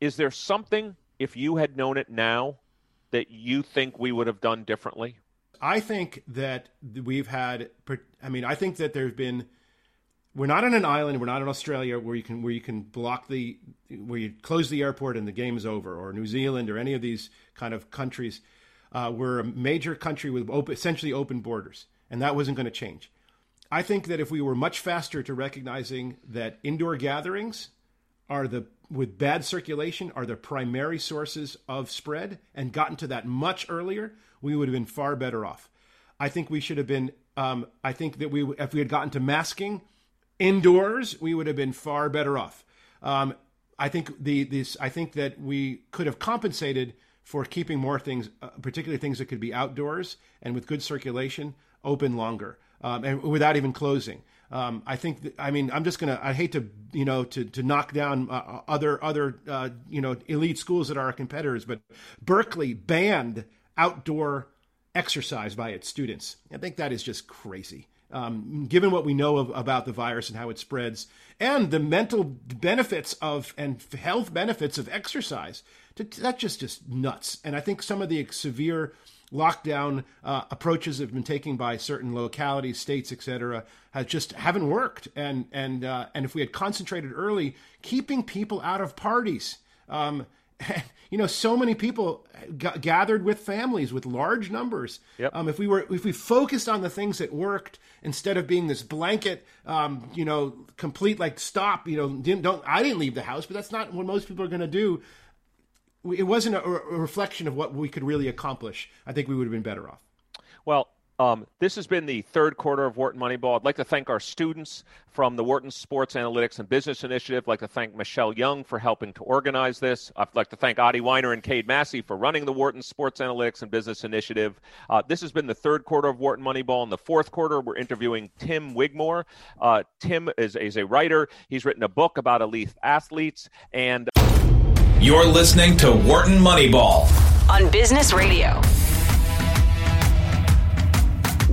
Is there something, if you had known it now, that you think we would have done differently? I think that we've had. I mean, I think that there's been. We're not on an island. We're not in Australia where you can where you can block the where you close the airport and the game is over, or New Zealand, or any of these kind of countries. Uh, we're a major country with open, essentially open borders, and that wasn't going to change. I think that if we were much faster to recognizing that indoor gatherings are the with bad circulation are the primary sources of spread and gotten to that much earlier, we would have been far better off. I think we should have been. Um, I think that we, if we had gotten to masking indoors, we would have been far better off. Um, I think the this. I think that we could have compensated for keeping more things, uh, particularly things that could be outdoors and with good circulation, open longer um, and without even closing. Um, I think. That, I mean, I'm just gonna. I hate to, you know, to to knock down uh, other other uh, you know elite schools that are our competitors, but Berkeley banned outdoor exercise by its students. I think that is just crazy. Um, given what we know of, about the virus and how it spreads, and the mental benefits of and health benefits of exercise, that's just just nuts. And I think some of the severe lockdown uh, approaches have been taken by certain localities, states, etc., has just haven't worked. And and uh, and if we had concentrated early, keeping people out of parties. Um, <laughs> you know, so many people g- gathered with families with large numbers. Yep. Um, if we were, if we focused on the things that worked instead of being this blanket, um, you know, complete like stop. You know, didn't, don't I didn't leave the house, but that's not what most people are going to do. It wasn't a, a reflection of what we could really accomplish. I think we would have been better off. Well, um, this has been the third quarter of Wharton Moneyball. I'd like to thank our students from the Wharton Sports Analytics and Business Initiative. I'd like to thank Michelle Young for helping to organize this. I'd like to thank Adi Wyner and Cade Massey for running the Wharton Sports Analytics and Business Initiative. Uh, this has been the third quarter of Wharton Moneyball. In the fourth quarter, we're interviewing Tim Wigmore. Uh, Tim is, is a writer. He's written a book about elite athletes and You're listening to Wharton Moneyball. on Business Radio.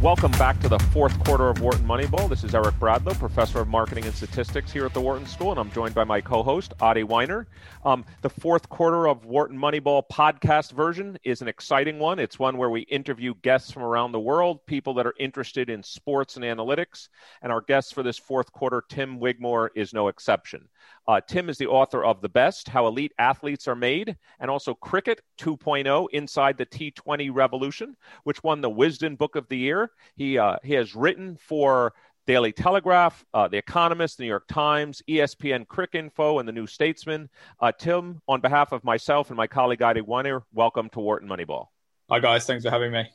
Welcome back to the fourth quarter of Wharton Moneyball. This is Eric Bradlow, professor of marketing and statistics here at the Wharton School, and I'm joined by my co-host Adi Wyner. Um, the fourth quarter of Wharton Moneyball podcast version is an exciting one. It's one where we interview guests from around the world, people that are interested in sports and analytics, and our guest for this fourth quarter, Tim Wigmore, is no exception. Uh, Tim is the author of The Best How Elite Athletes Are Made, and also Cricket 2.0 Inside the T20 Revolution, which won the Wisden Book of the Year. He, uh, he has written for Daily Telegraph, uh, The Economist, The New York Times, ESPN Cricinfo, and The New Statesman. Uh, Tim, on behalf of myself and my colleague Adi Wyner, welcome to Wharton Moneyball. Hi guys, thanks for having me.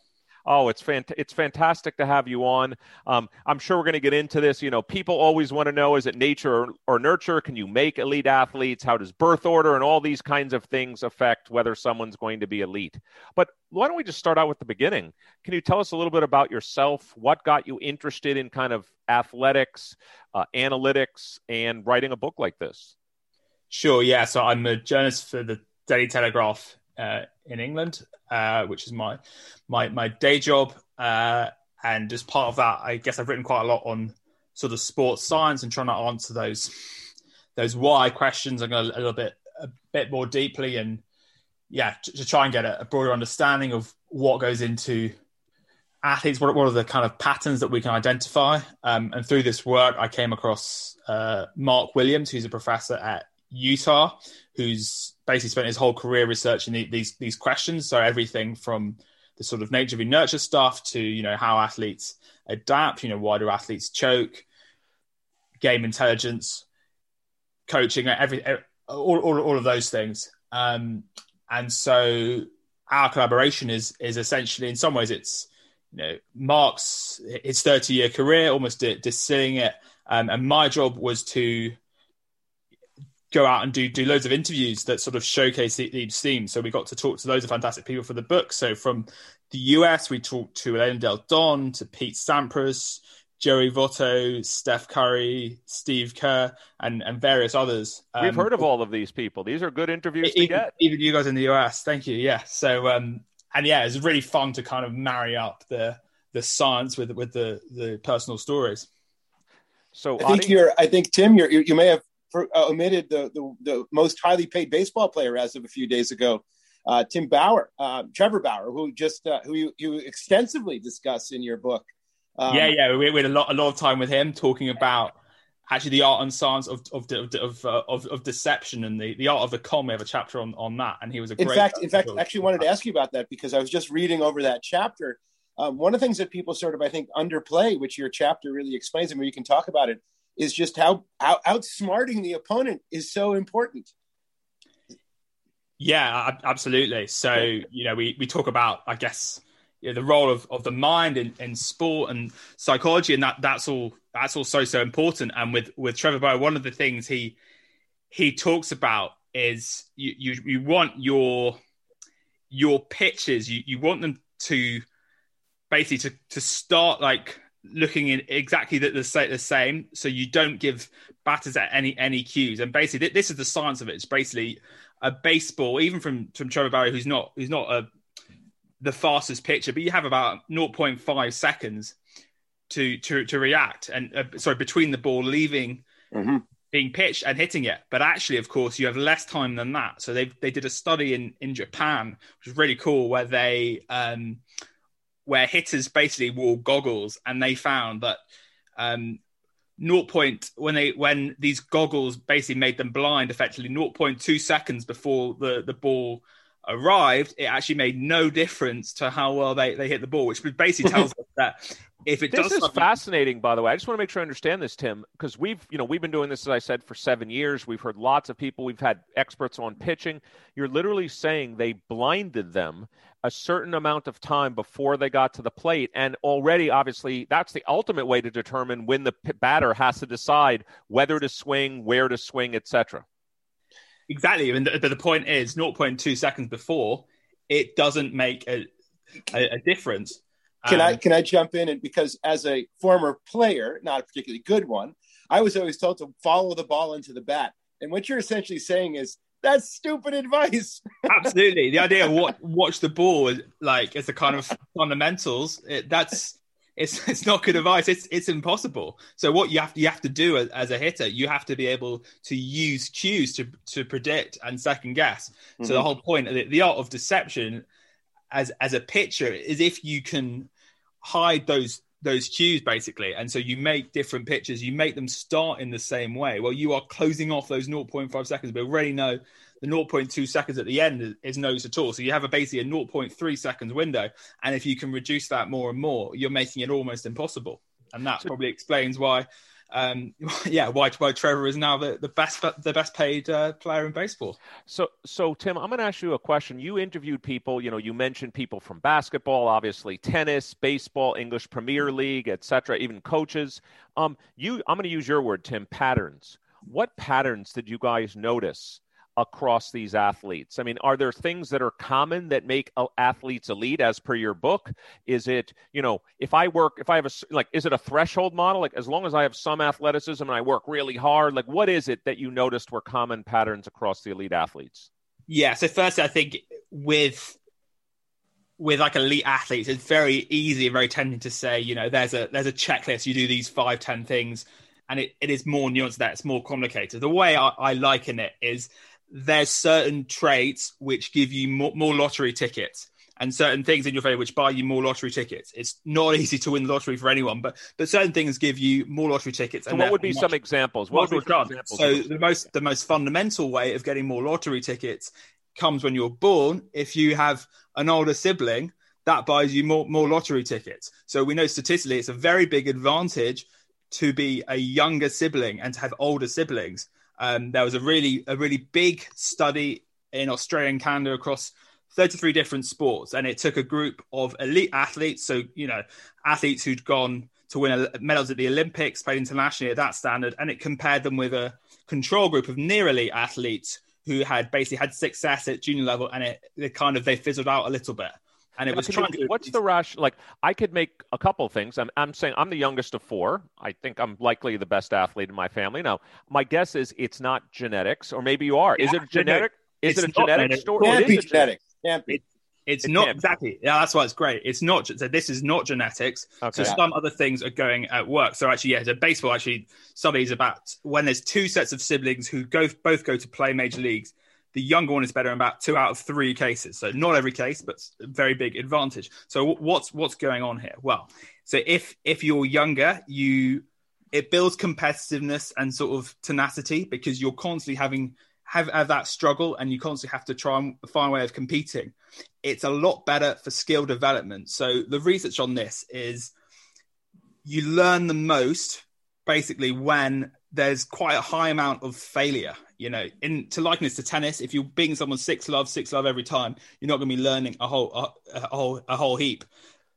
Oh, it's fant- it's fantastic to have you on. Um, I'm sure we're going to get into this. You know, people always want to know: is it nature or, or nurture? Can you make elite athletes? How does birth order and all these kinds of things affect whether someone's going to be elite? But why don't we just start out with the beginning? Can you tell us a little bit about yourself? What got you interested in kind of athletics, uh, analytics, and writing a book like this? Sure, yeah. So I'm a journalist for the Daily Telegraph uh, in England, uh, which is my my my day job. Uh, and as part of that, I guess I've written quite a lot on sort of sports science and trying to answer those those why questions. I'm going a little bit a bit more deeply and yeah, to, to try and get a, a broader understanding of what goes into athletes. What, what are the kind of patterns that we can identify? Um, and through this work, I came across uh, Mark Williams, who's a professor at Utah, who's basically spent his whole career researching the, these these questions. So everything from the sort of nature of nurture stuff to you know how athletes adapt. You know why do athletes choke? Game intelligence, coaching, every all all, all of those things. Um, and so our collaboration is is essentially in some ways it's you know Mark's his thirty year career almost distilling it, um, and my job was to go out and do do loads of interviews that sort of showcase each theme. So we got to talk to loads of fantastic people for the book. So from the US, we talked to Elaine Del Don, to Pete Sampras, Joey Votto, Steph Curry, Steve Kerr, and, and various others. Um, We've heard of all of these people. These are good interviews even, to get. Even you guys in the US. Thank you. Yeah. So, um, and yeah, it's really fun to kind of marry up the the science with with the the personal stories. So I think Adi? you're. I think Tim, you're, you may have uh, omitted the, the, the most highly paid baseball player as of a few days ago, uh, Tim Bauer, uh, Trevor Bauer, who just uh, who you, you extensively discuss in your book. Um, yeah, yeah, we, we, had a lot a lot of time with him talking about actually the art and science of of of of, uh, of, of deception and the, the art of the con. We have a chapter on, on that, and he was a in fact, in fact, I actually wanted to ask you about that because I was just reading over that chapter. Um, one of the things that people sort of I think underplay, which your chapter really explains, and where you can talk about it, is just how, how outsmarting the opponent is so important. Yeah, absolutely. So, you know, we, we talk about, I guess, you know, the role of, of the mind in, in sport and psychology, and that that's all that's also so important. And with with Trevor Bauer, one of the things he he talks about is you you, you want your your pitches, you, you want them to basically to to start like looking in exactly the, the, the same. So you don't give batters at any any cues. And basically, this is the science of it. It's basically a baseball, even from from Trevor Bauer who's not who's not a the fastest pitcher, but you have about 0.5 seconds to to to react. And uh, sorry, between the ball leaving. Mm-hmm. Being pitched and hitting it, but actually, of course, you have less time than that. So they they did a study in in Japan, which was really cool, where they um, where hitters basically wore goggles, and they found that um, 0. Point, when they when these goggles basically made them blind, effectively 0.2 seconds before the the ball arrived, it actually made no difference to how well they, they hit the ball, which basically tells <laughs> us that if it this does is something... fascinating by the way i just want to make sure i understand this tim because we've you know we've been doing this as i said for seven years we've heard lots of people we've had experts on pitching you're literally saying they blinded them a certain amount of time before they got to the plate. And already, obviously, that's the ultimate way to determine when the batter has to decide whether to swing, where to swing, etc. Exactly. And the, the point is 0.2 seconds before, it doesn't make a, a, a difference. Can um, I can I jump in and because as a former player, not a particularly good one, I was always told to follow the ball into the bat. And what you're essentially saying is that's stupid advice. <laughs> Absolutely, the idea of what watch the ball like as a kind of fundamentals. It, that's it's it's not good advice. It's it's impossible. So what you have to you have to do as, as a hitter, you have to be able to use cues to to predict and second guess. Mm-hmm. So the mm-hmm. whole point of the, the art of deception as as a pitcher is if you can hide those those cues basically. And so you make different pitches. You make them start in the same way. Well you are closing off those 0.5 seconds but already know the 0.2 seconds at the end is, is nose at all. So you have a basically a 0.3 seconds window. And if you can reduce that more and more you're making it almost impossible. And that probably explains why um, <laughs> yeah, why, why Trevor is now the, the best the best paid uh, player in baseball. So, so Tim, I'm going to ask you a question. You interviewed people. You know, you mentioned people from basketball, obviously tennis, baseball, English Premier League, etc. Even coaches. Um, you, I'm going to use your word, Tim. Patterns. What patterns did you guys notice? Across these athletes? I mean, are there things that are common that make uh, athletes elite as per your book? Is it, you know, if I work, if I have a, like, is it a threshold model? Like, as long as I have some athleticism and I work really hard, like, what is it that you noticed were common patterns across the elite athletes? Yeah. So, firstly, I think with, with like elite athletes, it's very easy and very tempting to say, you know, there's a there's a checklist. You do these five, ten things, and it, it is more nuanced. That it's more complicated. The way I, I liken it is there's certain traits which give you more, more, lottery tickets and certain things in your favor which buy you more lottery tickets. It's not <laughs> easy to win the lottery for anyone, but but certain things give you more lottery tickets. So what would be some examples? What would some examples? So the most the most fundamental way of getting more lottery tickets comes when you're born. If you have an older sibling, that buys you more more lottery tickets. So we know statistically it's a very big advantage to be a younger sibling and to have older siblings um, there was a really a really big study in Australia and Canada across 33 different sports, and it took a group of elite athletes, so you know athletes who'd gone to win medals at the Olympics, played internationally at that standard, and it compared them with a control group of near elite athletes who had basically had success at junior level, and it, it kind of they fizzled out a little bit. And it was trying you, to. What's the rush? Like, I could make a couple things. I'm, I'm saying I'm the youngest of four. I think I'm likely the best athlete in my family. Now, my guess is it's not genetics, or maybe you are. Yeah, is it genetic? Is it a genetic story? Can't be genetic. Can't be. It, it's it not exactly. Yeah, that's why it's great. It's not. So this is not genetics. Okay. So some other things are going at work. So actually, yeah, so baseball actually studies about when there's two sets of siblings who go both go to play major leagues the younger one is better in about two out of three cases. So not every case, but very big advantage. So what's what's going on here? Well, so if if you're younger, you it builds competitiveness and sort of tenacity because you're constantly having have, have that struggle and you constantly have to try and find a way of competing. It's a lot better for skill development. So the research on this is you learn the most basically when there's quite a high amount of failure. You know, in to liken this to tennis, if you're beating someone six love, six love every time, you're not going to be learning a whole a, a, whole a whole heap.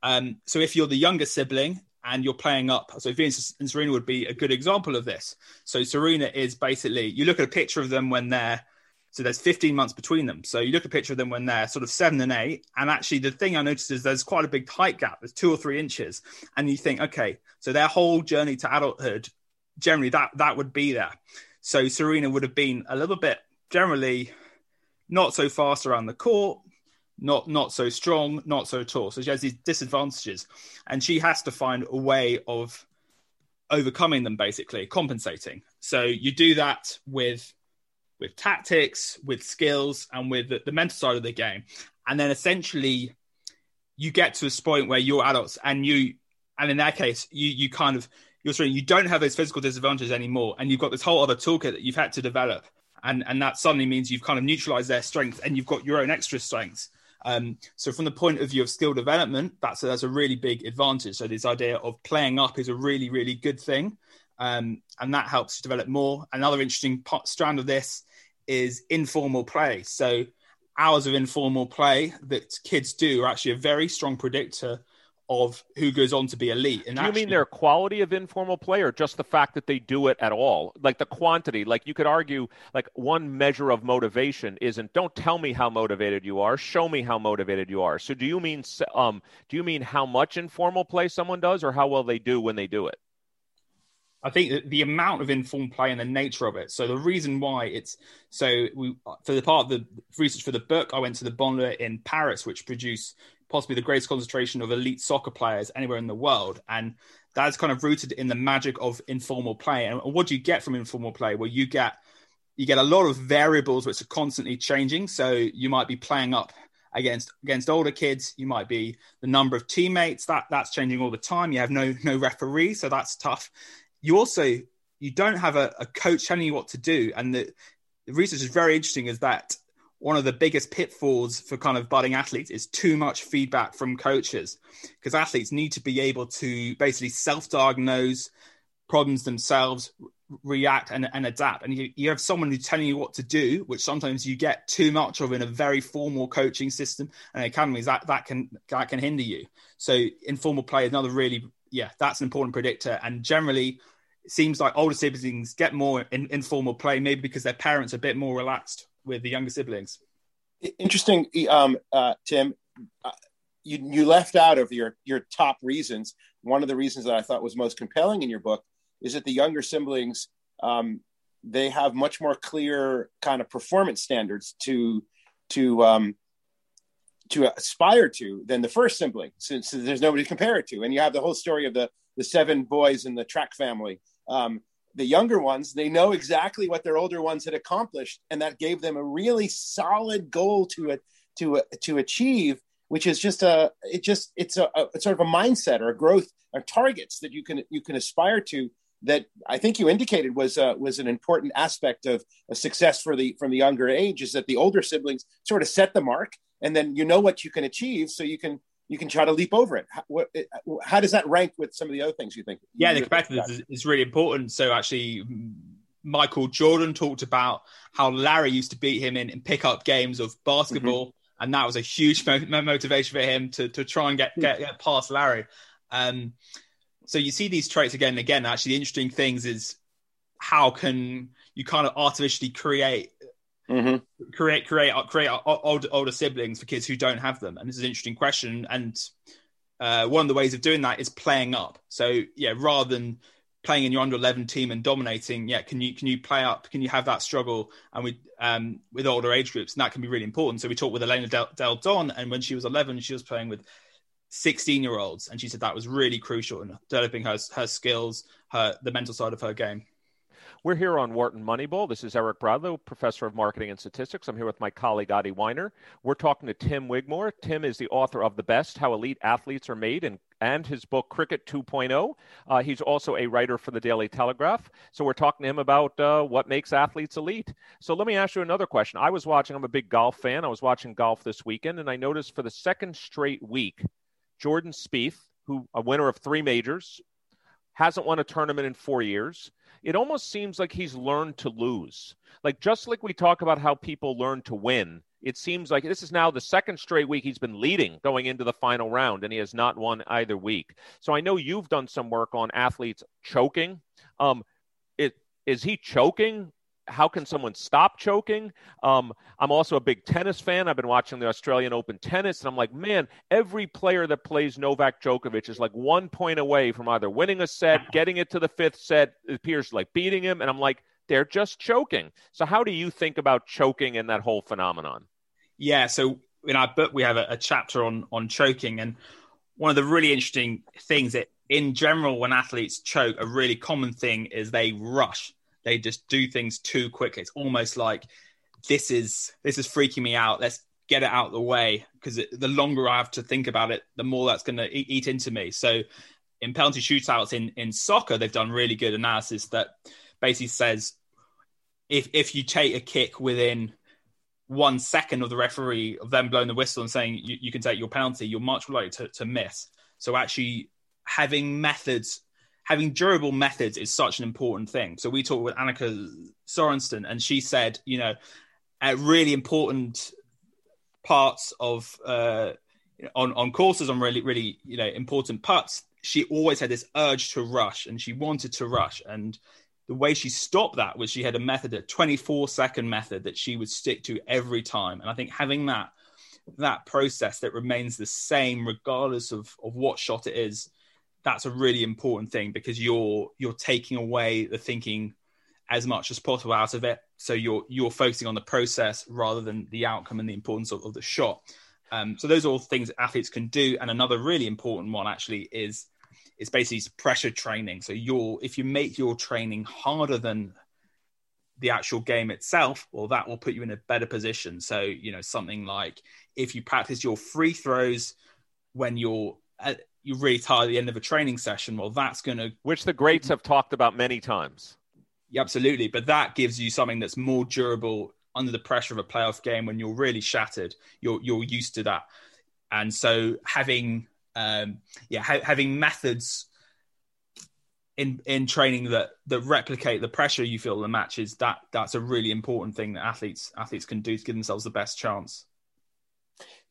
Um, so if you're the younger sibling and you're playing up, so Venus and Serena would be a good example of this. So Serena is basically you look at a picture of them when they're so there's 15 months between them. So you look at a picture of them when they're sort of seven and eight. And actually, the thing I noticed is there's quite a big height gap. There's two or three inches. And you think, okay, so their whole journey to adulthood generally that that would be there. So Serena would have been a little bit generally not so fast around the court, not not so strong, not so tall. So she has these disadvantages, and she has to find a way of overcoming them, basically compensating. So you do that with with tactics, with skills, and with the, the mental side of the game, and then essentially you get to a point where you're adults, and you and in that case you you kind of you're saying you don't have those physical disadvantages anymore, and you've got this whole other toolkit that you've had to develop, and and that suddenly means you've kind of neutralized their strength, and you've got your own extra strengths. Um, so from the point of view of skill development, that's a, that's a really big advantage. So this idea of playing up is a really really good thing, um, and that helps to develop more. Another interesting part, strand of this is informal play. So hours of informal play that kids do are actually a very strong predictor of who goes on to be elite. And do you actually, mean their quality of informal play, or just the fact that they do it at all? Like the quantity. Like you could argue, like one measure of motivation isn't. Don't tell me how motivated you are. Show me how motivated you are. So do you mean um do you mean how much informal play someone does, or how well they do when they do it? I think the amount of informed play and the nature of it. So the reason why it's so we for the part of the research for the book, I went to the Bonn in Paris, which produced possibly the greatest concentration of elite soccer players anywhere in the world. And that's kind of rooted in the magic of informal play. And what do you get from informal play? Well, you get you get a lot of variables which are constantly changing. So you might be playing up against against older kids. You might be the number of teammates that that's changing all the time. You have no no referee, so that's tough. You also you don't have a, a coach telling you what to do, and the, the research is very interesting. Is that one of the biggest pitfalls for kind of budding athletes is too much feedback from coaches because athletes need to be able to basically self-diagnose problems themselves react and, and adapt. And you, you have someone who's telling you what to do which sometimes you get too much of in a very formal coaching system and academies that that can that can hinder you. So informal play is another really yeah that's an important predictor. And generally it seems like older siblings get more in, informal play maybe because their parents are a bit more relaxed with the younger siblings. Interesting, um, uh, Tim. Uh, you you left out of your your top reasons. One of the reasons that I thought was most compelling in your book is that the younger siblings um, they have much more clear kind of performance standards to to um, to aspire to than the first sibling, since there's nobody to compare it to. And you have the whole story of the the seven boys in the track family. Um, the younger ones they know exactly what their older ones had accomplished and that gave them a really solid goal to it to to achieve which is just a it just it's a, a sort of a mindset or a growth or targets that you can you can aspire to that I think you indicated was uh, was an important aspect of a success for the from the younger age is that the older siblings sort of set the mark and then you know what you can achieve so you can you can try to leap over it. How, what, how does that rank with some of the other things you think? Yeah, the competitiveness is, is really important. So actually, Michael Jordan talked about how Larry used to beat him in, in pickup games of basketball, mm-hmm. and that was a huge mo- motivation for him to to try and get get, get past Larry. Um, so you see these traits again and again. Actually, the interesting things is how can you kind of artificially create mm-hmm. create create create older, older siblings for kids who don't have them? And this is an interesting question. And uh, one of the ways of doing that is playing up. So yeah, rather than playing in your under 11 team and dominating yeah can you can you play up can you have that struggle and we um with older age groups and that can be really important so we talked with elena del, Delle Donne and when she was 11 she was playing with 16 year olds and she said that was really crucial in developing her her skills her the mental side of her game we're here on Wharton Moneyball. This is Eric Bradlow, professor of marketing and statistics. I'm here with my colleague Adi Wyner. We're talking to Tim Wigmore. Tim is the author of The Best How Elite Athletes Are Made and, and his book Cricket 2.0. Uh, he's also a writer for the Daily Telegraph. So we're talking to him about uh, what makes athletes elite. So let me ask you another question. I was watching, I'm a big golf fan. I was watching golf this weekend, and I noticed for the second straight week, Jordan Spieth, who a winner of three majors, hasn't won a tournament in four years it almost seems like he's learned to lose. Like just like we talk about how people learn to win, it seems like this is now the second straight week he's been leading going into the final round, and he has not won either week. So I know you've done some work on athletes choking. Um, it, is he choking how can someone stop choking? Um, I'm also a big tennis fan. I've been watching the Australian Open tennis, and I'm like, man, every player that plays Novak Djokovic is like one point away from either winning a set, <laughs> getting it to the fifth set. It appears like beating him, and I'm like, they're just choking. So, how do you think about choking and that whole phenomenon? Yeah, so in our book we have a, a chapter on on choking, and one of the really interesting things that, in general, when athletes choke, a really common thing is they rush they just do things too quickly. It's almost like this is this is freaking me out. Let's get it out of the way because the longer I have to think about it, the more that's going to eat, eat into me. So in penalty shootouts in in soccer, they've done really good analysis that basically says if if you take a kick within one second of the referee of them blowing the whistle and saying you, you can take your penalty, you're much more likely to, to miss. So actually having methods having durable methods is such an important thing. So we talked with Annika Sorenstam, and she said, you know, at really important parts of uh, on on courses on really really you know important putts, she always had this urge to rush, and she wanted to rush, and the way she stopped that was she had a method, a 24 second method that she would stick to every time. And I think having that that process that remains the same regardless of of what shot it is that's a really important thing because you're you're taking away the thinking as much as possible out of it. So you're you're focusing on the process rather than the outcome and the importance of, of the shot. Um, so those are all things athletes can do. And another really important one actually is is basically pressure training. So you're if you make your training harder than the actual game itself, well, that will put you in a better position. So you know something like if you practice your free throws when you're at, you're really tired at the end of a training session, well, that's going to. Which the greats have talked about many times. Yeah, absolutely. But that gives you something that's more durable under the pressure of a playoff game when you're really shattered. You're, you're used to that. And so having, um, yeah, ha- having methods in in training that that replicate the pressure you feel in the matches that that's a really important thing that athletes athletes can do to give themselves the best chance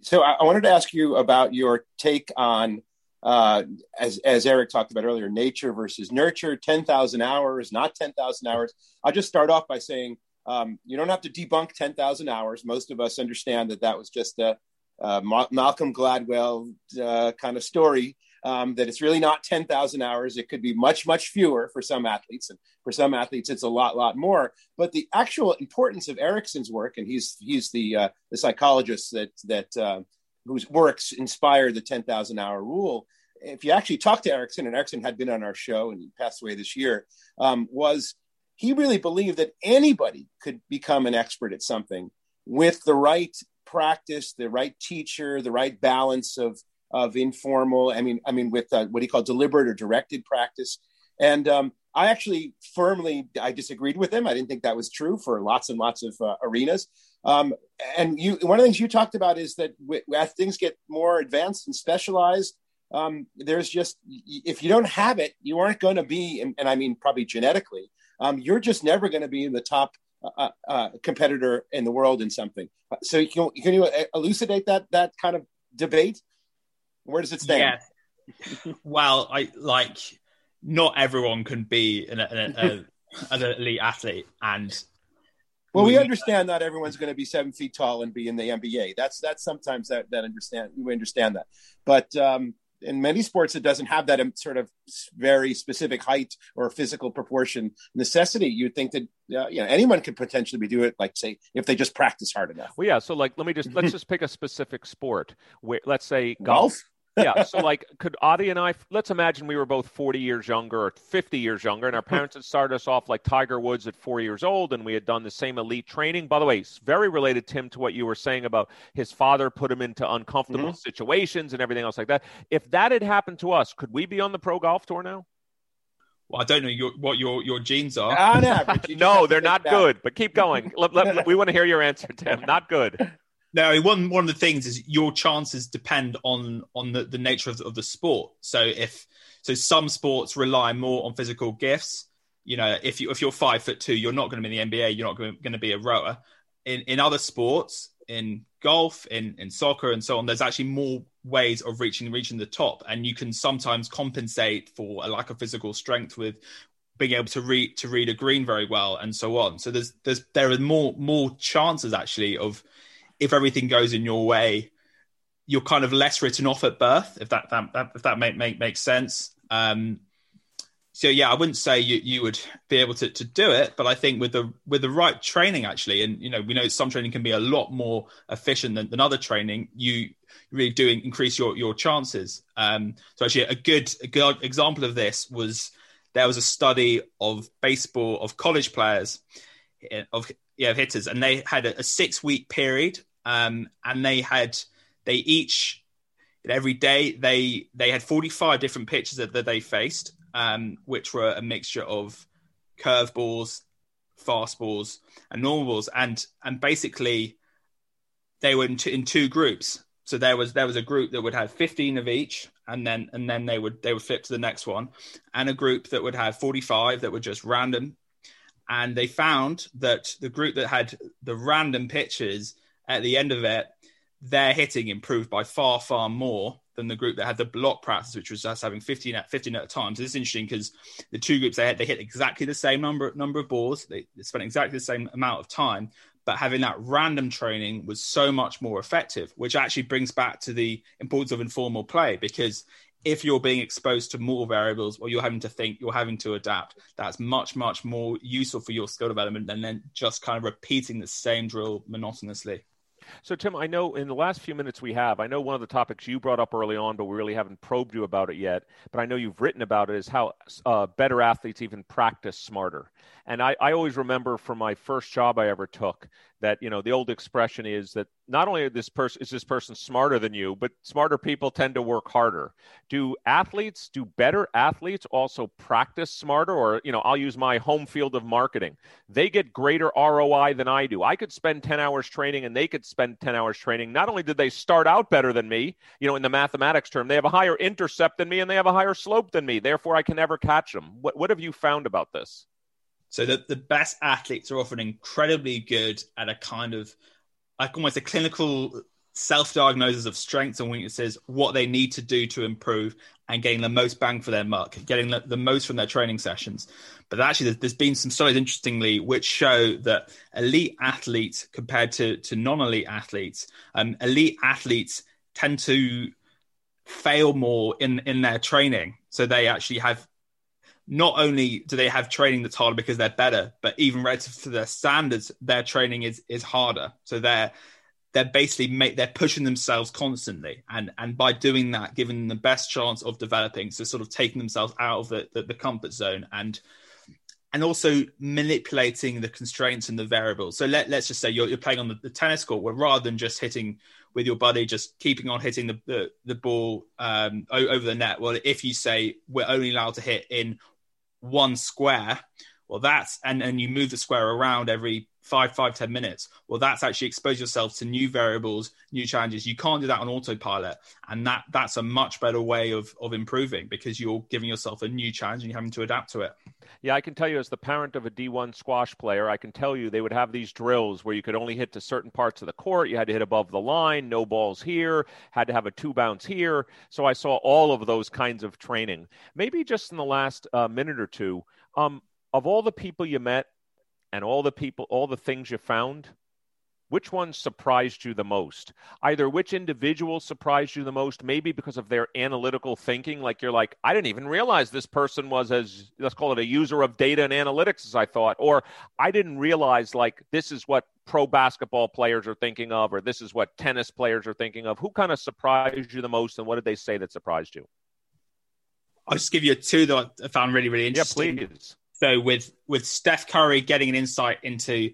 so i, I wanted to ask you about your take on uh, as, as Eric talked about earlier, nature versus nurture, 10,000 hours, not 10,000 hours. I'll just start off by saying um, you don't have to debunk 10,000 hours. Most of us understand that that was just a, a Malcolm Gladwell uh, kind of story. Um, that it's really not 10,000 hours. It could be much, much fewer for some athletes. And for some athletes, it's a lot, lot more. But the actual importance of Ericsson's work, and he's, he's the, uh, the psychologist that, that uh, whose works inspired the 10,000 hour rule, if you actually talk to Ericsson, and Ericsson had been on our show and he passed away this year, um, was he really believed that anybody could become an expert at something with the right practice, the right teacher, the right balance of of informal. I mean, I mean, with uh, what he called deliberate or directed practice. And um, I actually firmly I disagreed with him. I didn't think that was true for lots and lots of uh, arenas. Um, and you, one of the things you talked about is that as things get more advanced and specialized, um, there's just if you don't have it, you aren't going to be, and, and, I mean probably genetically, um, you're just never going to be the top uh, uh, uh, competitor in the world in something. So can, can you elucidate that that kind of debate? Where does it stand? Yeah. <laughs> well, I like not everyone can be an, an, an elite athlete, and Well, we understand not everyone's going to be seven feet tall and be in the NBA. That's that's sometimes that that understand we understand that, but um, in many sports it doesn't have that sort of very specific height or physical proportion necessity. You'd think that uh, you know anyone could potentially be doing it, like say if they just practice hard enough. Well, yeah. So like, let me just let's <laughs> just pick a specific sport. Where let's say golf. golf? Yeah. So, like, could Adi and I, let's imagine we were both 40 years younger or 50 years younger, and our parents had started us off like Tiger Woods at four years old, and we had done the same elite training. By the way, it's very related, Tim, to what you were saying about his father put him into uncomfortable mm-hmm. situations and everything else like that. If that had happened to us, could we be on the pro golf tour now? Well, I don't know your, what your, your genes are. On average, <laughs> no, they're not good. But keep going. let, let, we want to hear your answer, Tim. Not good. No, one one of the things is your chances depend on on the, the nature of the, of the sport. So if so, some sports rely more on physical gifts. You know, if you if you're five foot two, you're not going to be in the NBA. You're not going, going to be a rower. In in other sports, in golf, in in soccer, and so on, there's actually more ways of reaching reaching the top, and you can sometimes compensate for a lack of physical strength with being able to read to read a green very well, and so on. So there's there's there are more more chances actually of if everything goes in your way, you're kind of less written off at birth, if that, that, if that make, make makes sense. Um, so yeah, I wouldn't say you, you would be able to, to do it, but I think with the with the right training actually, and you know we know some training can be a lot more efficient than, than other training. You really do increase your your chances. Um, so actually, a good a good example of this was there was a study of baseball of college players eh, of yeah hitters, and they had a, a six week period um, and they had they each every day they they had 45 different pitches that, that they faced, um, which were a mixture of curveballs, fastballs, and normal balls, and and basically they were in, t- in two groups. So there was there was a group that would have 15 of each, and then and then they would they would flip to the next one, and a group that would have 45 that were just random. And they found that the group that had the random pitches at the end of it, their hitting improved by far, far more than the group that had the block practice, which was just having 15 at 15 at a time. So this is interesting because the two groups they had, they hit exactly the same number number of balls. They spent exactly the same amount of time, but having that random training was so much more effective, which actually brings back to the importance of informal play because if you're being exposed to more variables or you're having to think, you're having to adapt, that's much, much more useful for your skill development than then just kind of repeating the same drill monotonously. So, Tim, I know in the last few minutes we have, I know one of the topics you brought up early on, but we really haven't probed you about it yet. But I know you've written about it is how uh, better athletes even practice smarter. And I, I always remember from my first job I ever took that you know the old expression is that not only this person is this person smarter than you, but smarter people tend to work harder. Do athletes, do better athletes also practice smarter? Or you know, I'll use my home field of marketing. They get greater ROI than I do. I could spend 10 hours training and they could spend 10 hours training. Not only did they start out better than me, you know, in the mathematics term, they have a higher intercept than me and they have a higher slope than me. Therefore, I can never catch them. What, what have you found about this? So the, the best athletes are often incredibly good at a kind of like almost a clinical self-diagnosis of strengths and weaknesses, what they need to do to improve, and getting the most bang for their buck, getting the, the most from their training sessions. But actually, there's, there's been some studies, interestingly, which show that elite athletes compared to, to non-elite athletes, um, elite athletes tend to fail more in in their training. So they actually have not only do they have training that's harder because they're better, but even relative to their standards, their training is is harder. So they're they're basically make, they're pushing themselves constantly, and and by doing that, giving them the best chance of developing, so sort of taking themselves out of the the, the comfort zone and and also manipulating the constraints and the variables. So let, let's just say you're, you're playing on the, the, tennis court where rather than just hitting with your body, just keeping on hitting the, the, the ball um, over the net. Well, if you say we're only allowed to hit in one square, well, that's and and you move the square around every five, five, ten minutes. Well, that's actually expose yourself to new variables, new challenges. You can't do that on autopilot, and that that's a much better way of of improving because you're giving yourself a new challenge and you're having to adapt to it. Yeah, I can tell you as the parent of a D1 squash player, I can tell you they would have these drills where you could only hit to certain parts of the court. You had to hit above the line, no balls here, had to have a two bounce here. So I saw all of those kinds of training. Maybe just in the last uh, minute or two, um, of all the people you met and all the people, all the things you found, which one surprised you the most? Either which individual surprised you the most, maybe because of their analytical thinking, like you're like, I didn't even realize this person was as let's call it a user of data and analytics as I thought, or I didn't realize like this is what pro basketball players are thinking of, or this is what tennis players are thinking of. Who kind of surprised you the most, and what did they say that surprised you? I'll just give you two that I found really, really interesting. Yeah, please. So with with Steph Curry getting an insight into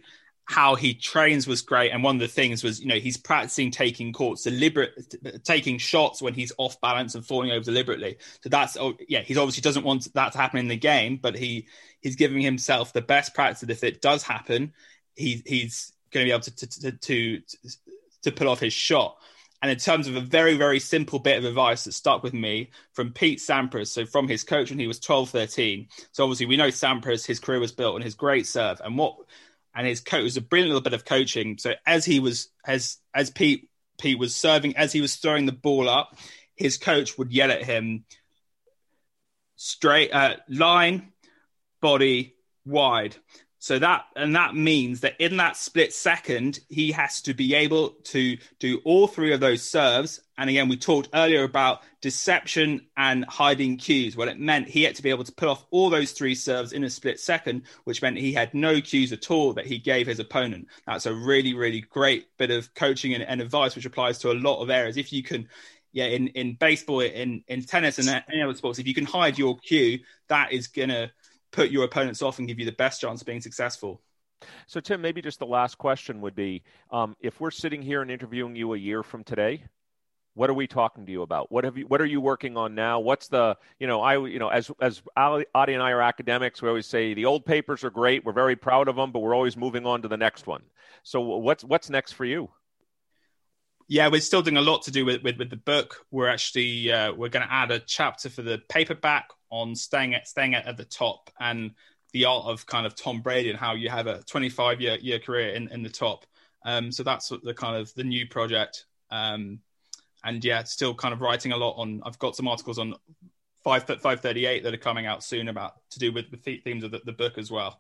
how he trains was great. And one of the things was, you know, he's practicing taking courts deliberate, taking shots when he's off balance and falling over deliberately. So that's, oh, yeah, he's obviously doesn't want that to happen in the game, but he he's giving himself the best practice that if it does happen, he, he's going to be able to, to, to, to, to pull off his shot. And in terms of a very, very simple bit of advice that stuck with me from Pete Sampras, so from his coach when he was 12, 13. So obviously we know Sampras, his career was built on his great serve. And what and his coach was a brilliant little bit of coaching. So as he was as as Pete Pete was serving, as he was throwing the ball up, his coach would yell at him straight uh, line, body, wide. So that and that means that in that split second, he has to be able to do all three of those serves. And again, we talked earlier about deception and hiding cues. Well, it meant he had to be able to pull off all those three serves in a split second, which meant he had no cues at all that he gave his opponent. That's a really, really great bit of coaching and, and advice, which applies to a lot of areas. If you can yeah, in, in baseball, in, in tennis, and any other sports, if you can hide your cue, that is gonna put your opponents off and give you the best chance of being successful. So, Tim, maybe just the last question would be um, if we're sitting here and interviewing you a year from today, what are we talking to you about? What have you? What are you working on now? What's the? You know, I you know, as as Adi and I are academics, we always say the old papers are great. We're very proud of them, but we're always moving on to the next one. So, what's what's next for you? Yeah, we're still doing a lot to do with with, with the book. We're actually uh, we're going to add a chapter for the paperback on staying at staying at, at the top and the art of kind of Tom Brady and how you have a 25 year year career in, in the top. Um, so that's the kind of the new project. Um, and yeah, still kind of writing a lot on. I've got some articles on five five thirty eight that are coming out soon about to do with the themes of the, the book as well.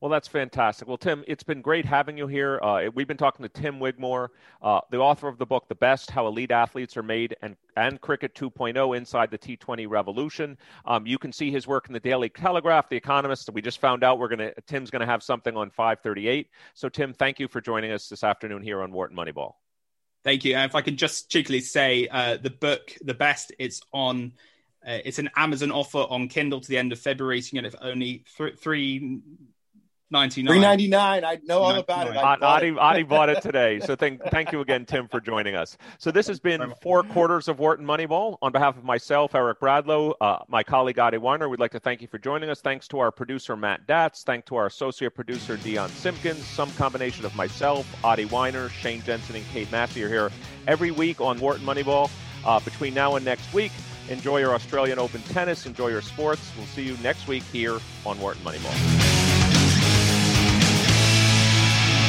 Well, that's fantastic. Well, Tim, it's been great having you here. Uh, we've been talking to Tim Wigmore, uh, the author of the book "The Best: How Elite Athletes Are Made," and and Cricket 2.0 Inside the T20 Revolution. Um, you can see his work in the Daily Telegraph, The Economist. We just found out we're gonna Tim's going to have something on 538. So, Tim, thank you for joining us this afternoon here on Wharton Moneyball. Thank you. And if I could just cheekily say, uh, the book "The Best" it's on. Uh, it's an Amazon offer on Kindle to the end of February. So you can get it for only th- three 99 399 i know all about it. Adi, Adi bought it today. So thank, thank you again tim for joining us. So this has been four quarters of wharton moneyball. On behalf of myself eric bradlow uh, my colleague adi wyner we'd like to thank you for joining us. Thanks to our producer matt datz. Thanks to our associate producer dion simpkins. Some combination of myself adi wyner shane jensen and cade massey are here every week on wharton moneyball. Uh, between now and next week enjoy your australian open tennis enjoy your sports. We'll see you next week here on wharton moneyball